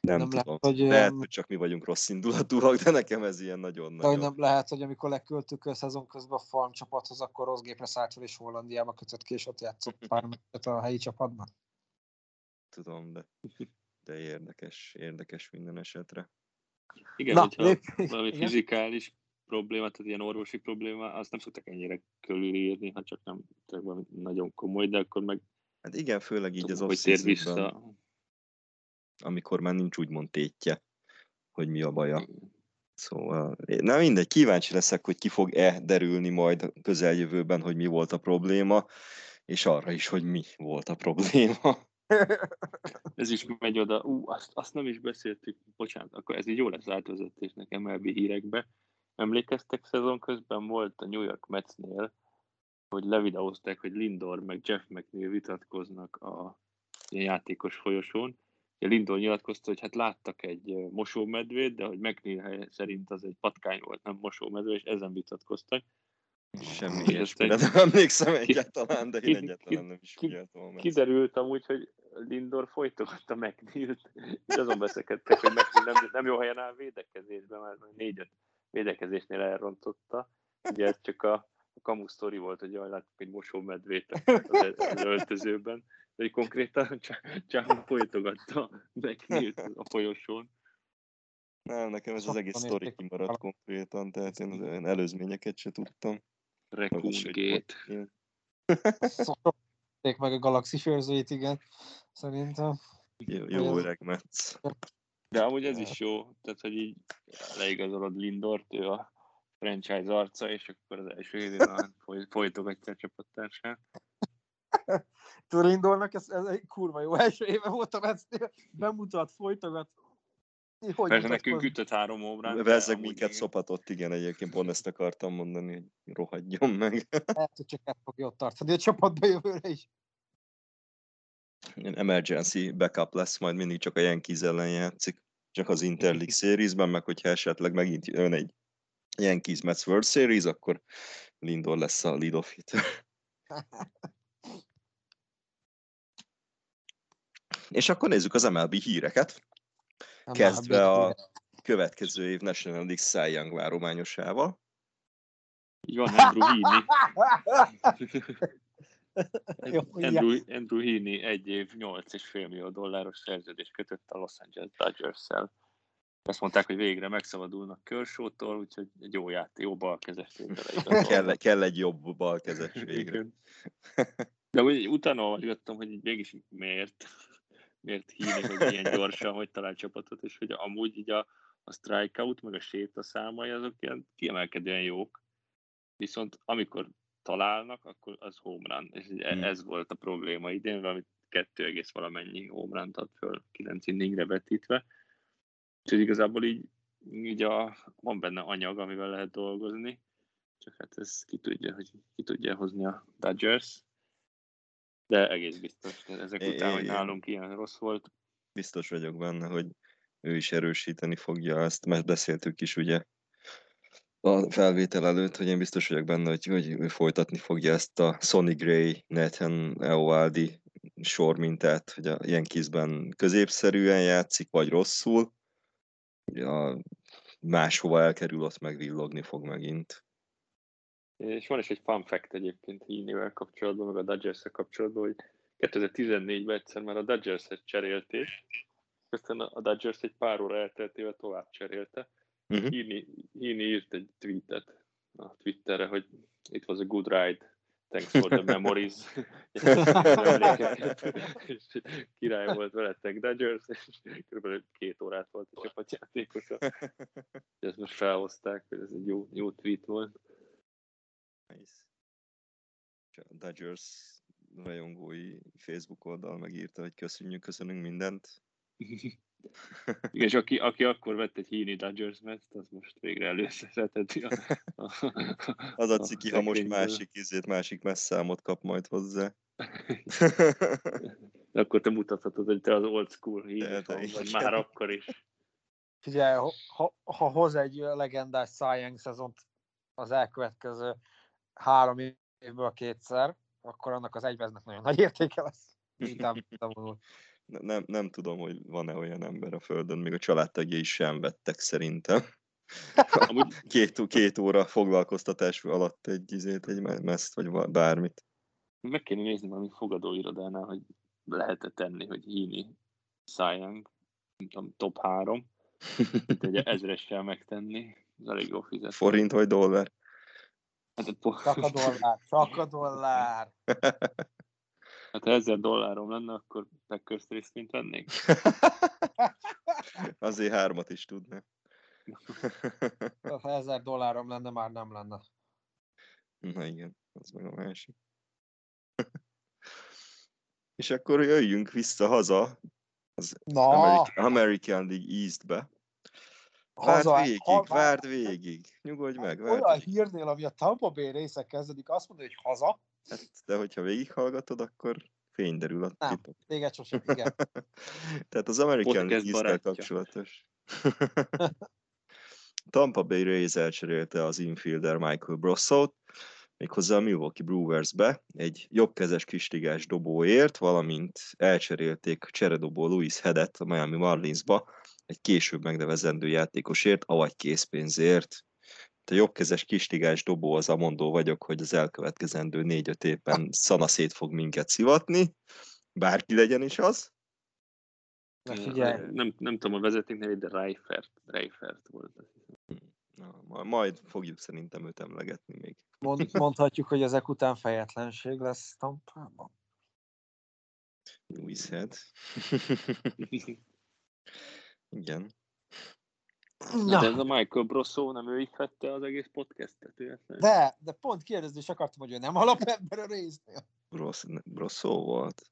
nem, nem tudom. Lehet hogy, lehet, hogy csak mi vagyunk rossz indulatúak, de nekem ez ilyen nagyon nagy. nagyon... nem lehet, hogy amikor leköltük a szezon közben a farm csapathoz, akkor rossz gépre szállt fel, és Hollandiába kötött ki, és ott játszott pár a helyi csapatban. Tudom, de, de érdekes, érdekes minden esetre. Igen, Na, hogyha lép, valami igen. fizikális probléma, tehát ilyen orvosi probléma, azt nem szoktak ennyire körülírni, ha csak nem valami nagyon komoly, de akkor meg Hát igen, főleg így tudom, az vissza amikor már nincs úgymond tétje, hogy mi a baja. Szóval, na mindegy, kíváncsi leszek, hogy ki fog-e derülni majd közeljövőben, hogy mi volt a probléma, és arra is, hogy mi volt a probléma. Ez is megy oda. Ú, azt, azt nem is beszéltük, bocsánat, akkor ez így jó lesz átvezetésnek MLB hírekbe. Emlékeztek, szezon közben volt a New York Metsnél, hogy levideózták, hogy Lindor meg Jeff McNeil vitatkoznak a játékos folyosón. Ugye Lindor nyilatkozta, hogy hát láttak egy mosómedvét, de hogy McNeil szerint az egy patkány volt, nem mosómedve, és ezen vitatkoztak. Semmi ilyesmire aztán- nem emlékszem egyáltalán, de én egyáltalán nem is figyeltem. Kiderült amúgy, hogy Lindor folytogatta McNeil-t, és azon veszekedtek, hogy McNeil nem, nem jó helyen áll védekezésben, már négy-öt védekezésnél elrontotta. Ugye ez csak a, a kamu sztori volt, hogy jaj, láttuk egy mosómedvét az, az öltözőben, hogy konkrétan Csávon folytogatta McNeil-t a folyosón. Nem, nekem ez az egész sztori kimaradt konkrétan, tehát én az előzményeket se tudtam. Volt. Szokták meg a galaxis őrzőit, igen. Szerintem. Jó, jó öreg Metsz. De amúgy ez is jó, tehát hogy így leigazolod Lindort, ő a franchise arca, és akkor az első évben foly- folytogatja a csapattársát. Turindornak ez, ez egy kurva jó első éve volt a Metsnél, bemutat, folytogat. Hogy Persze nekünk ütött három óbrán. Vezzeg minket szopatott, igen, egyébként pont ezt akartam mondani, hogy rohadjon meg. Lehet, hogy csak ezt fogja ott tartani a csapatba jövőre is. Emergency backup lesz, majd mindig csak a Yankees ellen játszik. Csak az Interleague Series-ben, meg hogyha esetleg megint jön egy Yankees Mets World Series, akkor Lindor lesz a lead-off hitter. És akkor nézzük az MLB híreket, Nem kezdve a következő év National League Cy Young várományosával. Így van, Andrew Heaney. Andrew, Andrew Heaney egy év 8,5 millió dolláros szerződést kötött a Los Angeles Dodgers-szel. Azt mondták, hogy végre megszabadulnak Kershaw-tól, úgyhogy egy jó játék, jó balkezes kell, kell egy jobb balkezes végre. De úgy utána olvasgattam, hogy mégis miért, miért hívni, hogy ilyen gyorsan, hogy talál csapatot, és hogy amúgy így a, a strikeout, meg a séta számai, azok ilyen kiemelkedően jók. Viszont amikor találnak, akkor az home run. És így Hmm. ez volt a probléma idén, valami 2, valamennyi home run ad föl 9 inningre vetítve. Úgyhogy igazából így, így a, van benne anyag, amivel lehet dolgozni, csak hát ez ki tudja, hogy ki tudja hozni a Dodgers. De egész biztos, hogy ezek É- után, hogy nálunk ilyen rossz volt, Biztos vagyok benne, hogy ő is erősíteni fogja ezt, mert beszéltük is ugye a felvétel előtt, hogy én biztos vagyok benne, hogy, hogy ő folytatni fogja ezt a Sonny Gray, Nathan Eovaldi sor mintát, hogy a Yankeesben középszerűen játszik, vagy rosszul. Ja, máshova elkerül, ott meg villogni fog megint. És van is egy fun fact egyébként Heaney-vel kapcsolatban, meg a dodgers kapcsolatban, hogy 2014-ben egyszer már a Dodgers-et cserélték, aztán a Dodgers egy pár óra elteltével tovább cserélte. Uh-huh. Heaney, Heaney írt egy tweetet a Twitterre, hogy it was a good ride, thanks for the memories. És király volt veletek Dodgers, és kb. két órát volt a csapatjátékosa. Ezt most felhozták, hogy ez egy jó, jó tweet volt. Nice. És a Dodgers rajongói Facebook oldal megírta, hogy köszönjük, köszönünk mindent. Igen, és aki, aki akkor vett egy Heaney Dodgers mezt, az most végre előszeszetheti a, a, Az a ciki, ha most másik izét, másik messzámot kap majd hozzá. De akkor te mutathatod, hogy te az old school fan vagy igen. már akkor is. Figyelj, ha, ha, ha hoz egy legendás Young szezont az elkövetkező három évből kétszer, akkor annak az egyveznek nagyon nagy értéke lesz. Nem, nem tudom, hogy van-e olyan ember a Földön, még a családtagjai sem vettek szerintem. Amúgy Két, két óra foglalkoztatás alatt egy izét, egy me- meszt, vagy va- bármit. meg kéne nézni valami fogadóirodánál, hogy lehet-e tenni, hogy Cy Young, nem tudom, top 3, egy ezressel megtenni, az elég jó fizet. Forint vagy dollár? Hát, Csak a dollár, csak a dollár. hát ha ezer dollárom lenne, akkor Packers részvényt vennék. Azért hármat is tudna. Ha ezer dollárom lenne, már nem lenne. Na igen, az meg a másik. És akkor jöjjünk vissza haza az Na, Ameri- American League East-be. Várd haza, végig, ha- várd végig. Nyugodj meg, várd olyan végig. hírnél, ami a Tampa Bay részek kezdődik, azt mondja, hogy haza, Hát, de hogyha végighallgatod, akkor fény derül a Nem. titok. téged sosem, igen. Tehát az American Podcast League kapcsolatos. Tampa Bay Rays elcserélte az infielder Michael Brossot, méghozzá a Milwaukee Brewers-be egy jobbkezes kisligás dobóért, valamint elcserélték cseredobó Louis Hedet a Miami Marlinsba egy később megnevezendő játékosért, avagy készpénzért. A jobbkezes kisligás dobó az a mondó vagyok, hogy az elkövetkezendő négy-öt évben szana szét fog minket szivatni, bárki legyen is az. Na figyelj, Nem, nem tudom a vezeték nevét, de Reifert, Reifert volt. Na, ma- majd fogjuk szerintem őt emlegetni még. mond, mondhatjuk, hogy ezek után fejetlenség lesz Tampában. Louis Head. Igen. Na. De ez a Michael Brosso nem ő ihette az egész podcastet? véletlenül? De, de pont kérdezni is akartam, hogy ő nem alapember a résznél. Brosz, Brosszó volt.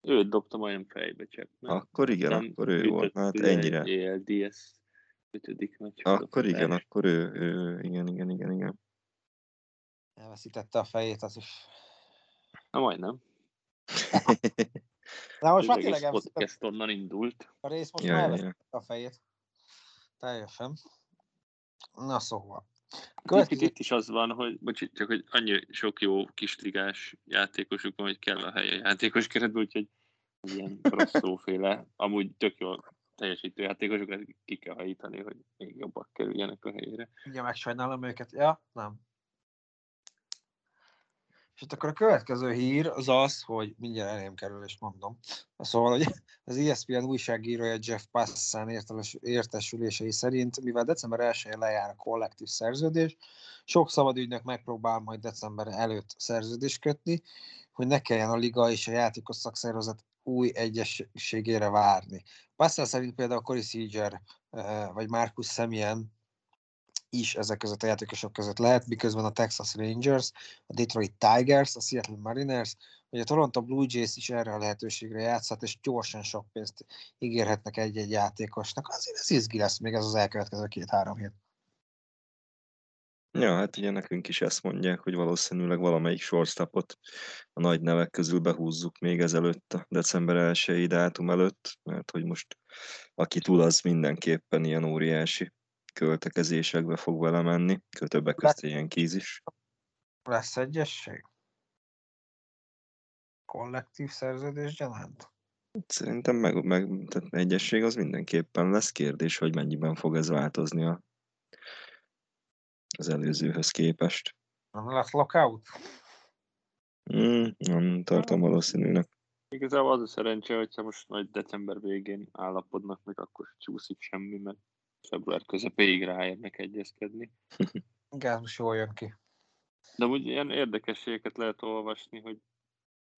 Őt dobta majdnem fejbe nem? Akkor igen, Nem akkor ő volt. Hát ennyire. ELDS ötödik meccs. Akkor igen, akkor ő, ő igen, igen, igen, igen. Elveszítette a fejét, az is. Na majdnem. Na most már tényleg podcast onnan indult. a rész, most már ja. a fejét. Teljesen. Na szóval. Itt, Következő itt is az van, hogy bocs, csak hogy annyi sok jó kisligás játékosuk van, hogy kell a helye játékos keretben, úgyhogy ilyen rosszóféle, amúgy tök jó teljesítő játékosokat ki kell hajítani, hogy még jobbak kerüljenek a helyére. Ugye megsajnálom őket. Ja, nem. És itt akkor a következő hír az az, hogy mindjárt elém kerül, és mondom. Szóval, hogy az ESPN újságírója Jeff Passan értesülései szerint, mivel december 1-én lejár a kollektív szerződés, sok szabadügynök megpróbál majd december előtt szerződést kötni, hogy ne kelljen a liga és a játékos szakszervezet új egyességére várni. Passan szerint például Corey Seager eh, vagy Marcus Semien is ezek között a játékosok között lehet, miközben a Texas Rangers, a Detroit Tigers, a Seattle Mariners, vagy a Toronto Blue Jays is erre a lehetőségre játszhat, és gyorsan sok pénzt ígérhetnek egy-egy játékosnak. Azért ez izgi lesz még ez az elkövetkező két-három hét. Ja, hát ugye nekünk is ezt mondják, hogy valószínűleg valamelyik shortstopot a nagy nevek közül behúzzuk még ezelőtt a december 1 dátum előtt, mert hogy most aki túl, az mindenképpen ilyen óriási költekezésekbe fog vele menni, többek között ilyen kíz is. Lesz egyesség? Kollektív szerződés gyanánt? Szerintem meg, meg tehát egyesség az mindenképpen lesz kérdés, hogy mennyiben fog ez változni a, az előzőhöz képest. Nem lesz lockout? Mm, nem tartom valószínűnek. Igazából az a szerencse, hogyha most majd december végén állapodnak meg, akkor csúszik semmi, mert február közepéig ráérnek egyezkedni. Igen, most jól jön ki. De úgy ilyen érdekességeket lehet olvasni, hogy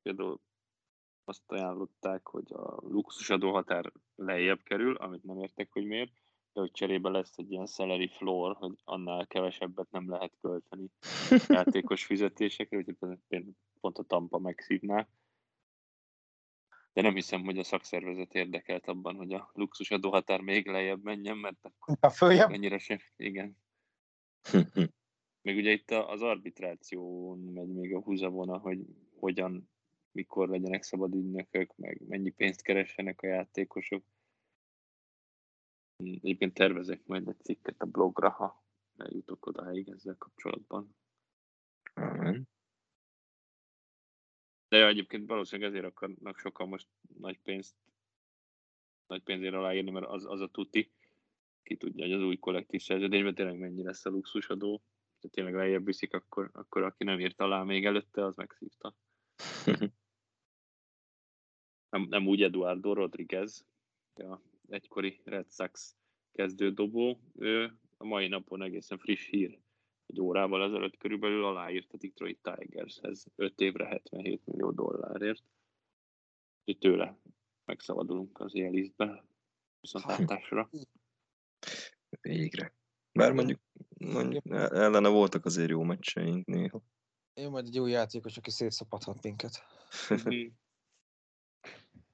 például azt ajánlották, hogy a luxusadó határ lejjebb kerül, amit nem értek, hogy miért, de hogy cserébe lesz egy ilyen salary floor, hogy annál kevesebbet nem lehet költeni játékos fizetésekre, úgyhogy pont a Tampa megszívná. De nem hiszem, hogy a szakszervezet érdekelt abban, hogy a luxusadó határ még lejjebb menjen, mert akkor A följebb? annyira sem, igen. Meg ugye itt az arbitráción megy még a húzavona, hogy hogyan, mikor legyenek szabad ügynökök, meg mennyi pénzt keressenek a játékosok. Egyébként tervezek majd egy cikket a blogra, ha eljutok odáig ezzel kapcsolatban. De ja, egyébként valószínűleg ezért akarnak sokan most nagy pénzt, nagy pénzért aláírni, mert az, az a tuti, ki tudja, hogy az új kollektív szerződésben tényleg mennyi lesz a luxusadó. Ha tényleg lejjebb viszik, akkor, akkor aki nem írt alá még előtte, az megszívta. Nem, nem úgy Eduardo Rodriguez, a egykori Red Sox kezdődobó. Ő a mai napon egészen friss hír, egy órával ezelőtt körülbelül aláírt a Detroit Tigershez 5 évre 77 millió dollárért. Úgyhogy tőle megszabadulunk az élisztbe viszontlátásra. Végre. Bár mondjuk, mondjuk ellene voltak azért jó meccseink néha. Én majd egy új játékos, aki szétszapathat minket. Mhm.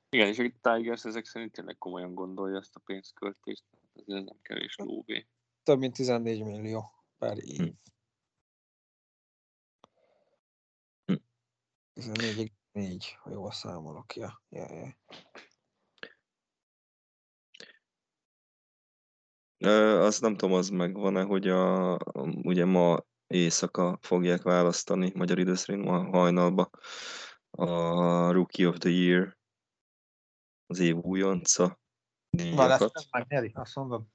Igen, és a Tigers ezek szerint tényleg komolyan gondolja ezt a pénzköltést. Ez nem kevés lóvé. Több mint 14 millió per év. Hm. Hm. 14,4, ha jól számolok. Ja, ja, ja. Ö, azt nem tudom, az megvan-e, hogy a, ugye ma éjszaka fogják választani, magyar idő szerint ma hajnalba a Rookie of the Year, az év újonca ezt megnyeri, azt mondom.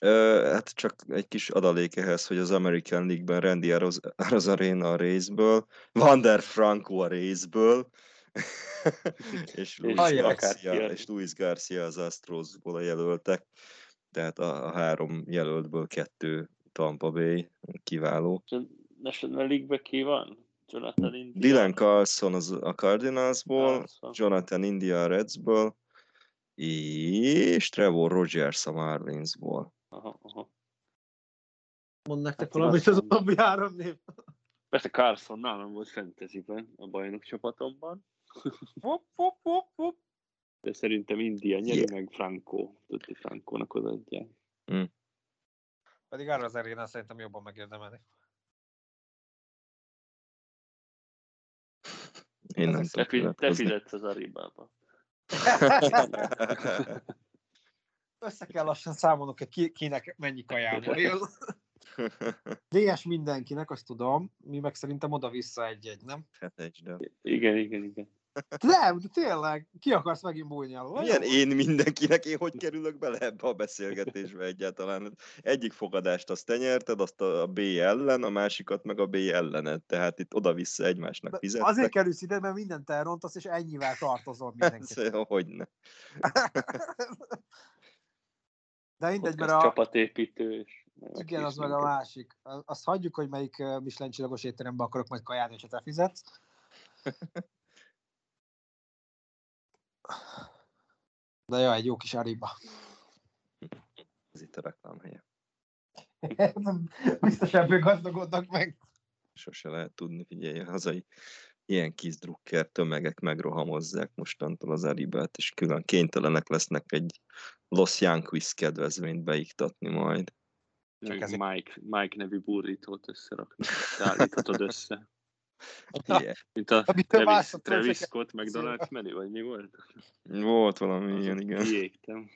Hát csak egy kis adalék ehhez, hogy az American League-ben Randy Aroz- Arozarena a részből, Vander Franco a részből, és Luis, Garcia, és Luis Garcia az Astrosból a jelöltek. Tehát a, a három jelöltből kettő Tampa Bay kiváló. National League-be ki van? Jonathan India? Dylan Carlson az a Cardinalsból, Carlson. Jonathan India a Redsből, és Trevor Rogers a Marlinsból. Aha, aha. Mond nektek Hát valamit az utóbbi három név. Persze Carlson nálam volt fantasyben, a bajnok csapatomban, Hopp, hopp, hopp, hopp. de szerintem India nyeri Yeah. meg Franco. Tutti Frankónak odaadják. Pedig arra az arénán szerintem jobban megérdemelni. Én nem Ez Te, tudom fi- te fizetsz az Aribába. Össze kell lassan számolnunk, hogy ki, kinek mennyi kajából jön. DS mindenkinek, azt tudom. Mi meg szerintem oda-vissza egy-egy, nem? Hát egy, de... Igen, igen, igen. Nem, de tényleg. Ki akarsz megint bújni alól? Milyen én mindenkinek, én hogy kerülök bele ebbe a beszélgetésbe egyáltalán? Egyik fogadást azt te nyerted, azt a B ellen, a másikat meg a B ellened. Tehát itt oda-vissza egymásnak De fizettek. Azért kerülsz ide, mert mindent elrontasz, és ennyivel tartozol mindenkit. Ez, hogyne. De mindegy, mert a, csapatépítő. És igen, az meg a másik. Azt hagyjuk, hogy melyik Michelin csillagos étterembe akarok majd kajálni, hogyha te fizetsz. De jó, egy jó kis ariba. Ez itt a reklámhelye. Biztos ebből gazdagodnak meg. Sose lehet tudni, figyelj, a hazai ilyen kis drukker tömegek megrohamozzák mostantól az Aribát, és külön kénytelenek lesznek egy Los Yankees kedvezményt beiktatni majd. Csak ezért- Mike, Mike nevű burrítót összerakni. Állíthatod össze. Yeah. Mint a Amit Travis, Travis Scott McDonald's menü, vagy mi volt? Volt valami ilyen, igen. Kiégtem.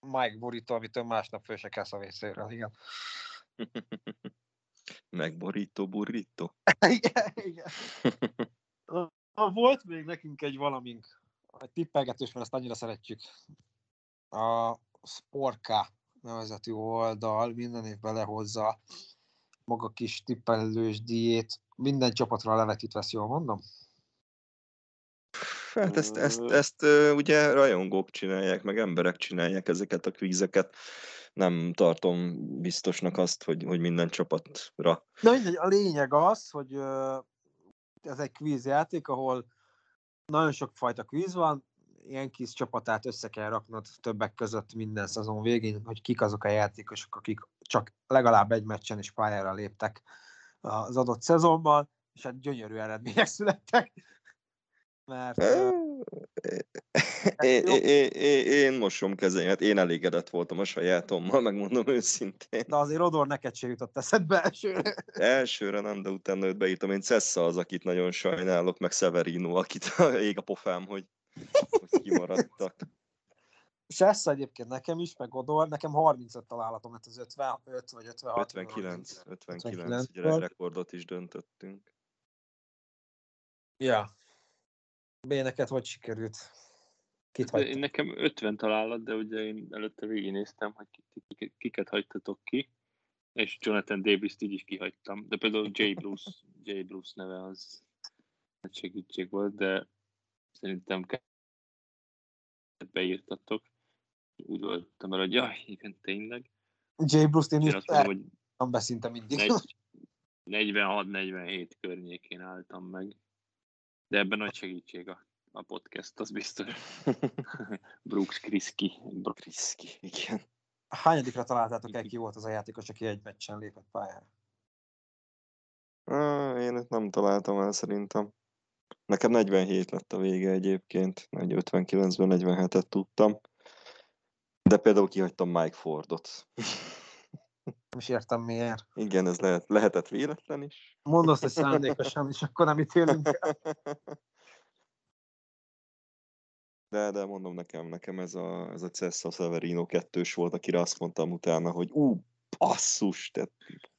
Mike burrito, amitől másnap föl se a vészéről, igen. Megborító, burrító. igen, igen. Volt még nekünk egy valamink, egy tippelgetős, mert ezt annyira szeretjük. A Sporka nevezetű oldal minden évben lehozza maga kis tippelős díjét. Minden csapatra levetít vesz, jól mondom? Hát ezt, ezt, ezt ö, ugye rajongók csinálják, meg emberek csinálják ezeket a kvízeket. Nem tartom biztosnak azt, hogy, hogy minden csapatra. De mindegy, a lényeg az, hogy ez egy kvízjáték, ahol nagyon sok fajta kvíz van, ilyen kis csapatát össze kell raknod többek között minden szezon végén, hogy kik azok a játékosok, akik csak legalább egy meccsen is pályára léptek az adott szezonban, és hát gyönyörű eredmények születtek. Mert Én, én, én, én mosom kezeimet, én elégedett voltam a sajátommal, megmondom őszintén. de azért Odor neked se jutott eszedbe elsőre. Elsőre nem, de utána őt beírtam. Én Cessa az, akit nagyon sajnálok, meg Severino, akit ég a pofám, hogy, hogy kimaradtak. Sessa egyébként nekem is, meg Odor, nekem 35 találatom lett az 55 vagy 56. 59, 59, 59 ugye rekordot is döntöttünk. Ja. B, neked hogy sikerült? Kit Én hagytad? nekem 50 találat, de ugye én előtte végignéztem, hogy ki- ki- kiket hagytatok ki, és Jonathan Davis-t így is kihagytam. De például J. Bruce, J. Bruce neve az nagy segítség volt, de szerintem beírtatok. Úgy voltam vele, hogy jaj, igen, tényleg. J. Bruce-t én Én is mondom, hogy eltam be szinte mindig. negy- 46-47 környékén álltam meg. De ebben nagy segítség a, a podcast, az biztos. Brooks Kriski. Kriszki, igen. Hányadikra találtátok el, ki volt az a játékos, aki egy meccsen lépett pályára? Én ezt nem találtam el szerintem. Nekem 47 lett a vége egyébként, 59-ben 47-et tudtam. De például kihagytam Mike Fordot. Nem is értem miért. Igen, ez lehet, lehetett véletlen is. Mondd azt, hogy szándékosan, és akkor nem ítélünk el. De, de mondom nekem, nekem ez a, ez a Cessa Severino kettős volt, akire azt mondtam utána, hogy ú, basszus, te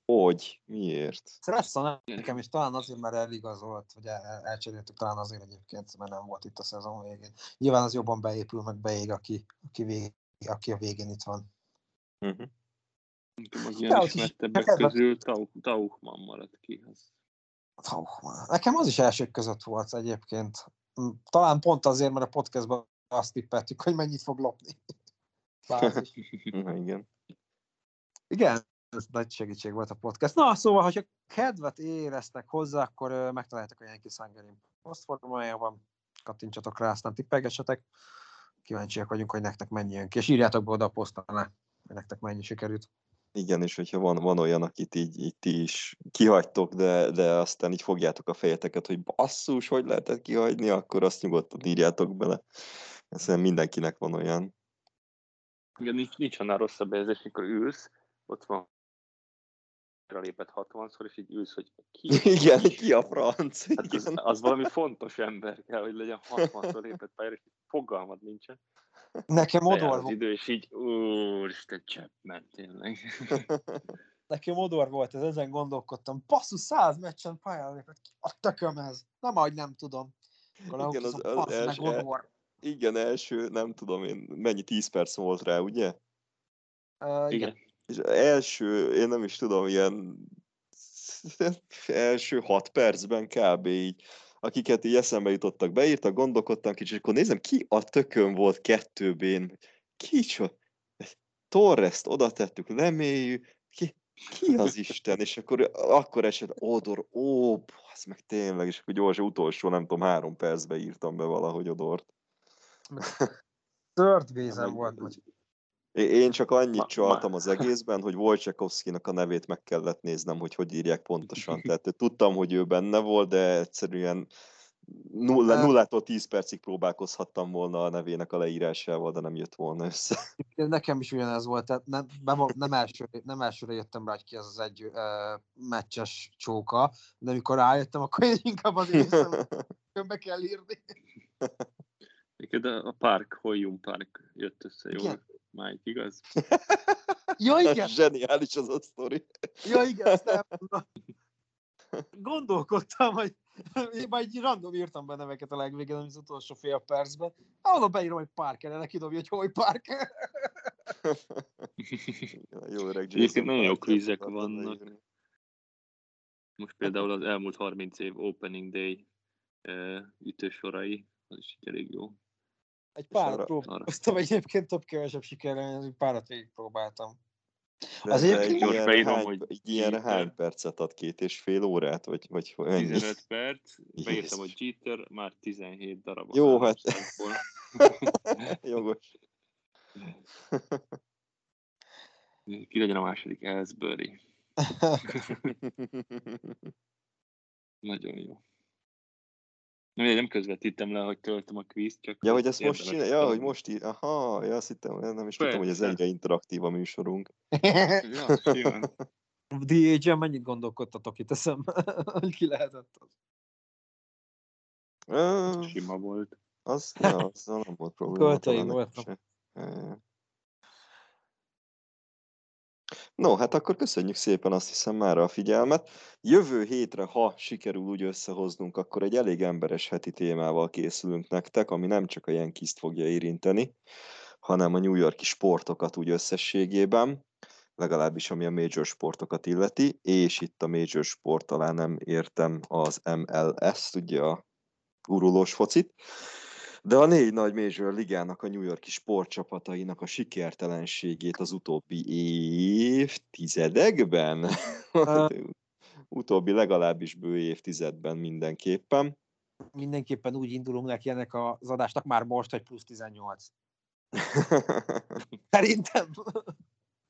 hogy, miért? Stressa nekem is talán azért, mert eligazolt, vagy el, elcseréltük talán azért egyébként, mert nem volt itt a szezon végén. Nyilván az jobban beépül, meg beég, aki, aki, vég, aki a végén itt van. Uh-huh. Az ilyen is- ismertebbek neked- közül Tau- Tauchman maradt ki. Az. Oh, nekem az is elsők között volt egyébként. Talán pont azért, mert a podcastban azt tippeltük, hogy mennyit fog lopni. Igen. Igen, ez nagy segítség volt a podcast. Na, szóval, hogyha kedvet éreztek hozzá, akkor ö, megtaláljátok a Yankees Hungary posztformájában. Kattintsatok rá, aztán tippelgessetek. Kíváncsiak vagyunk, hogy nektek mennyi jön ki, és írjátok be oda a poszton alá, hogy nektek mennyi sikerült. Igen, és hogyha van, van olyan, akit így, így ti is kihagytok, de, de aztán így fogjátok a fejeteket, hogy basszus, hogy lehetett kihagyni, akkor azt nyugodtan írjátok bele. Szerintem mindenkinek van olyan. Igen, nincs, nincs annál rosszabb érzés, amikor ülsz, ott van lépett 60-szor, és így ülsz, hogy ki, Igen, ki a franc? Hát az, az valami fontos ember kell, hogy legyen 60-szor lépett pályára, és fogalmad nincsen. Nekem odor, az idő, és így, úristen, Chapman, tényleg. nekem odor volt, ez ezen gondolkodtam. Basszus, száz meccsen pályára lépett ki. A tököm ez. Nem, ahogy nem tudom. Akkor Igen, az- lehúzom, az első- odor. Igen, első, nem tudom én, mennyi, 10 perc volt rá, ugye? Uh, igen. Igen. És első, én nem is tudom, ilyen első hat percben kb. így, akiket így eszembe jutottak, beírtak, gondolkodtam kicsit, és akkor nézem, ki a tökön volt kettőbén, kicsoda, Torrest oda tettük, lemélyű, ki, ki az Isten, és akkor, akkor esett Odor, ó, az meg tényleg, és akkor gyors, utolsó, nem tudom, három percbe írtam be valahogy Odort. Third base volt. Vagy. Én csak annyit Ma- csaltam ma- az egészben, hogy Wojciechowskinak a nevét meg kellett néznem, hogy hogy írják pontosan. Tehát tudtam, hogy ő benne volt, de egyszerűen nulla, nullától 10 percig próbálkozhattam volna a nevének a leírásával, de nem jött volna össze. Nekem is ugyanez volt, tehát nem, nem, nem, első, nem elsőre jöttem rá, hogy ki az az egy uh, meccses csóka, de amikor rájöttem, akkor én inkább az észre, be kell írni. Neked a a Park, Hoyum Park jött össze jól. Igen. Mike, igaz? Ja, igen, Zseniális az a sztori. ja, igen, ezt elmondom. Gondolkodtam, hogy én majd így random írtam be neveket a legvégén, az utolsó fél percben. Ahol beírom, hogy Parker, neki dobja, hogy hogy Parker. Jó öreg Egyébként Jason nagyon jó kvízek vannak. leírni. Most például az elmúlt 30 év Opening Day uh, ütősorai, az is elég jó. Egy arra- párat próbálkoztam egyébként, több kevesebb sikerrel, egy párat végig próbáltam. De, Az egyébként egy ilyenre beírom, hány, hogy Jeter. hány percet ad? Két és fél órát? Vagy, vagy ennyi? 15 perc, beírtam, Jézus. hogy Jeter már 17 darab. Jó, hát-. Jogos. Ki legyen a második Ellsbury. Nagyon jó. Nem, nem közvetítem le, hogy töltöm a kvízt, csak... Ja, hogy ezt most csinálja, ja, hogy most ír. Aha, ja, azt hittem, nem is tudtam, hogy ez ennyire interaktív a műsorunk. Ja, simán. DH-en mennyit gondolkodtatok itt eszembe, hogy ki lehetett az? Sima volt. Az, ja, az nem volt probléma. Költői voltam. se. Ja. No, hát akkor köszönjük szépen azt hiszem már a figyelmet. Jövő hétre, ha sikerül úgy összehoznunk, akkor egy elég emberes heti témával készülünk nektek, ami nem csak a Yankees-t fogja érinteni, hanem a New Yorki sportokat úgy összességében, legalábbis ami a major sportokat illeti, és itt a major sport talán nem értem az MLS, ugye a gurulós focit, de a négy nagy major ligának a New Yorki sportcsapatainak a sikertelenségét az utóbbi évtizedekben, utóbbi legalábbis bő évtizedben mindenképpen. Mindenképpen úgy indulunk neki ennek az adásnak már most, hogy plusz 18. Szerintem.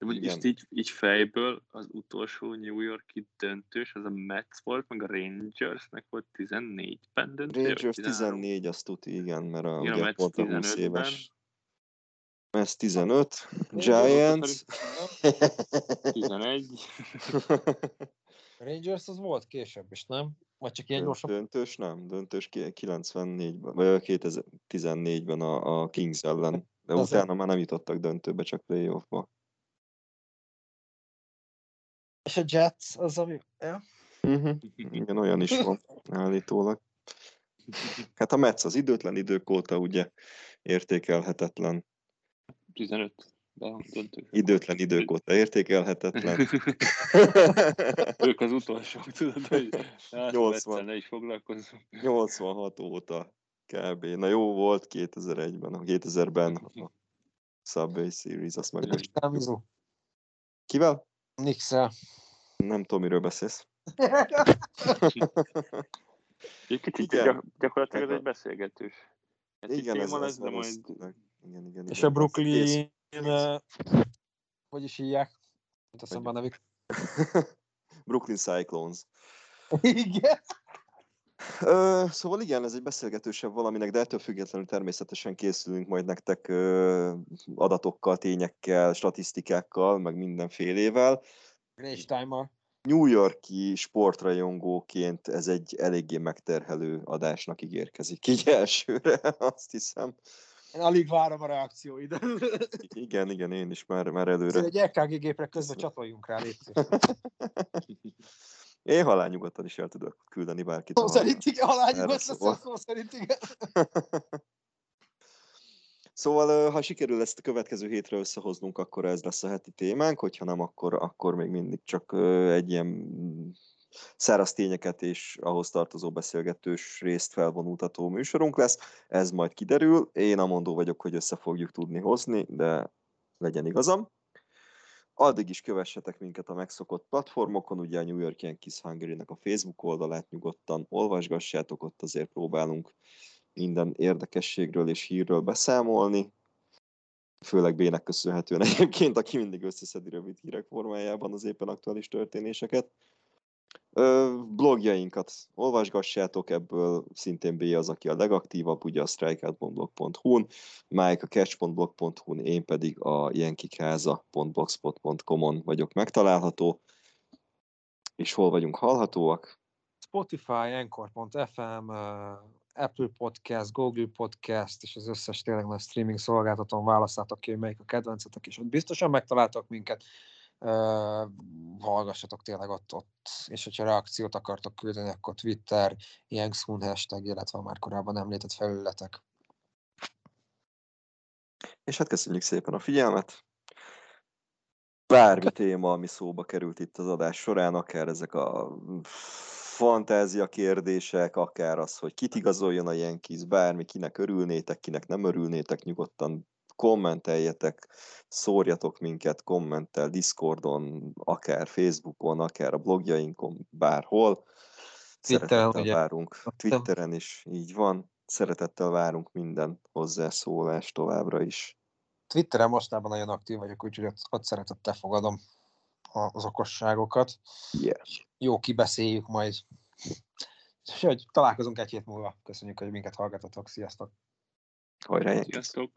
De most Igen. így, így fejből az utolsó New Yorki döntős, az a Mets volt, meg a Rangersnek volt 14-ben döntő. Rangers 13? 14, azt tuti, igen, mert a, Igen, a Mets pont a 20 15-ben. éves. Mets 15, Rangers Giants. 11. Rangers az volt később is, nem? Vagy csak ilyen gyorsabb? Döntős nem, döntős ki- 94-ben, vagy 2014-ben a, a Kings ellen. De Az utána már nem jutottak döntőbe, csak playoffba. És a Jets az, ami... Ja. Uh-huh. Igen, olyan is van, állítólag. Hát a Mets az időtlen idők óta ugye értékelhetetlen. 15. De a döntő. Időtlen idők óta értékelhetetlen. Ők az utolsók, tudod, hogy hát, 80. Metszel ne is foglalkozunk. 86 óta kb. Na jó volt 2001-ben, a 2000-ben a Subway Series, azt meg. Kivel? Nixel. Nem tudom, miről beszélsz. Egy kicsit Igen. gyak- gyakorlatilag ez Ez egy beszélgetős. Ez Igen, ez, lesz, ez de majd valószínűleg. Igen, igen, És igen. a Brooklyn... Eh, Hogy is hívják? Mint eszembe a nevük. Brooklyn Cyclones. Igen. Ö, szóval igen, ez egy beszélgetősebb valaminek, de ettől függetlenül természetesen készülünk majd nektek ö, adatokkal, tényekkel, statisztikákkal, meg mindenfélével. Grace Timer. New Yorki sportrajongóként ez egy eléggé megterhelő adásnak ígérkezik. Így elsőre, azt hiszem. Én alig várom a reakcióid. Igen, igen, én is már, már előre. Egy EKG gépre közben csatoljunk rá. Én halálnyugodtan is el tudok küldeni bárkit. Szó szerint igen, szóval. szó szerint igen. Szóval, ha sikerül ezt a következő hétre összehoznunk, akkor ez lesz a heti témánk, hogyha nem, akkor, akkor még mindig csak egy ilyen mm, száraz tényeket és ahhoz tartozó beszélgetős részt felvonultató műsorunk lesz. Ez majd kiderül. Én amondó vagyok, hogy össze fogjuk tudni hozni, de legyen igazam. Addig is kövessetek minket a megszokott platformokon, ugye a New York Yankees Hungary-nek a Facebook oldalát nyugodtan olvasgassátok, ott azért próbálunk minden érdekességről és hírről beszámolni, főleg Bének köszönhetően egyébként, aki mindig összeszedi rövid hírek formájában az éppen aktuális történéseket. Ö, blogjainkat olvasgassátok, ebből szintén B az, aki a legaktívabb, ugye a strikeout.blog.hu-n, Mike a catch.blog.hu-n, én pedig a jenkikáza.blogspot.com-on vagyok megtalálható. És hol vagyunk hallhatóak? Spotify, Anchor.fm, Apple Podcast, Google Podcast, és az összes tényleg nagy streaming szolgáltatón választátok ki, hogy melyik a kedvencetek, és ott biztosan megtaláltok minket. Uh, hallgassatok tényleg ott, ott, és hogyha reakciót akartok küldeni, akkor Twitter, Yanksun hashtag, illetve a már korábban említett felületek. És hát köszönjük szépen a figyelmet. Bármi téma, ami szóba került itt az adás során, akár ezek a fantázia kérdések, akár az, hogy kit igazoljon a Yankees, bármi, kinek örülnétek, kinek nem örülnétek, nyugodtan kommenteljetek, szórjatok minket kommenttel Discordon, akár Facebookon, akár a blogjainkon, bárhol. Twitteren, Szeretettel ugye? várunk. Twitteren is így van. Szeretettel várunk minden hozzászólást továbbra is. Twitteren mostában nagyon aktív vagyok, úgyhogy ott, ott szeretettel fogadom az okosságokat. Yeah. Jó, kibeszéljük majd. Úgyhogy találkozunk egy hét múlva. Köszönjük, hogy minket hallgatotok. Sziasztok! Hajrá! Sziasztok!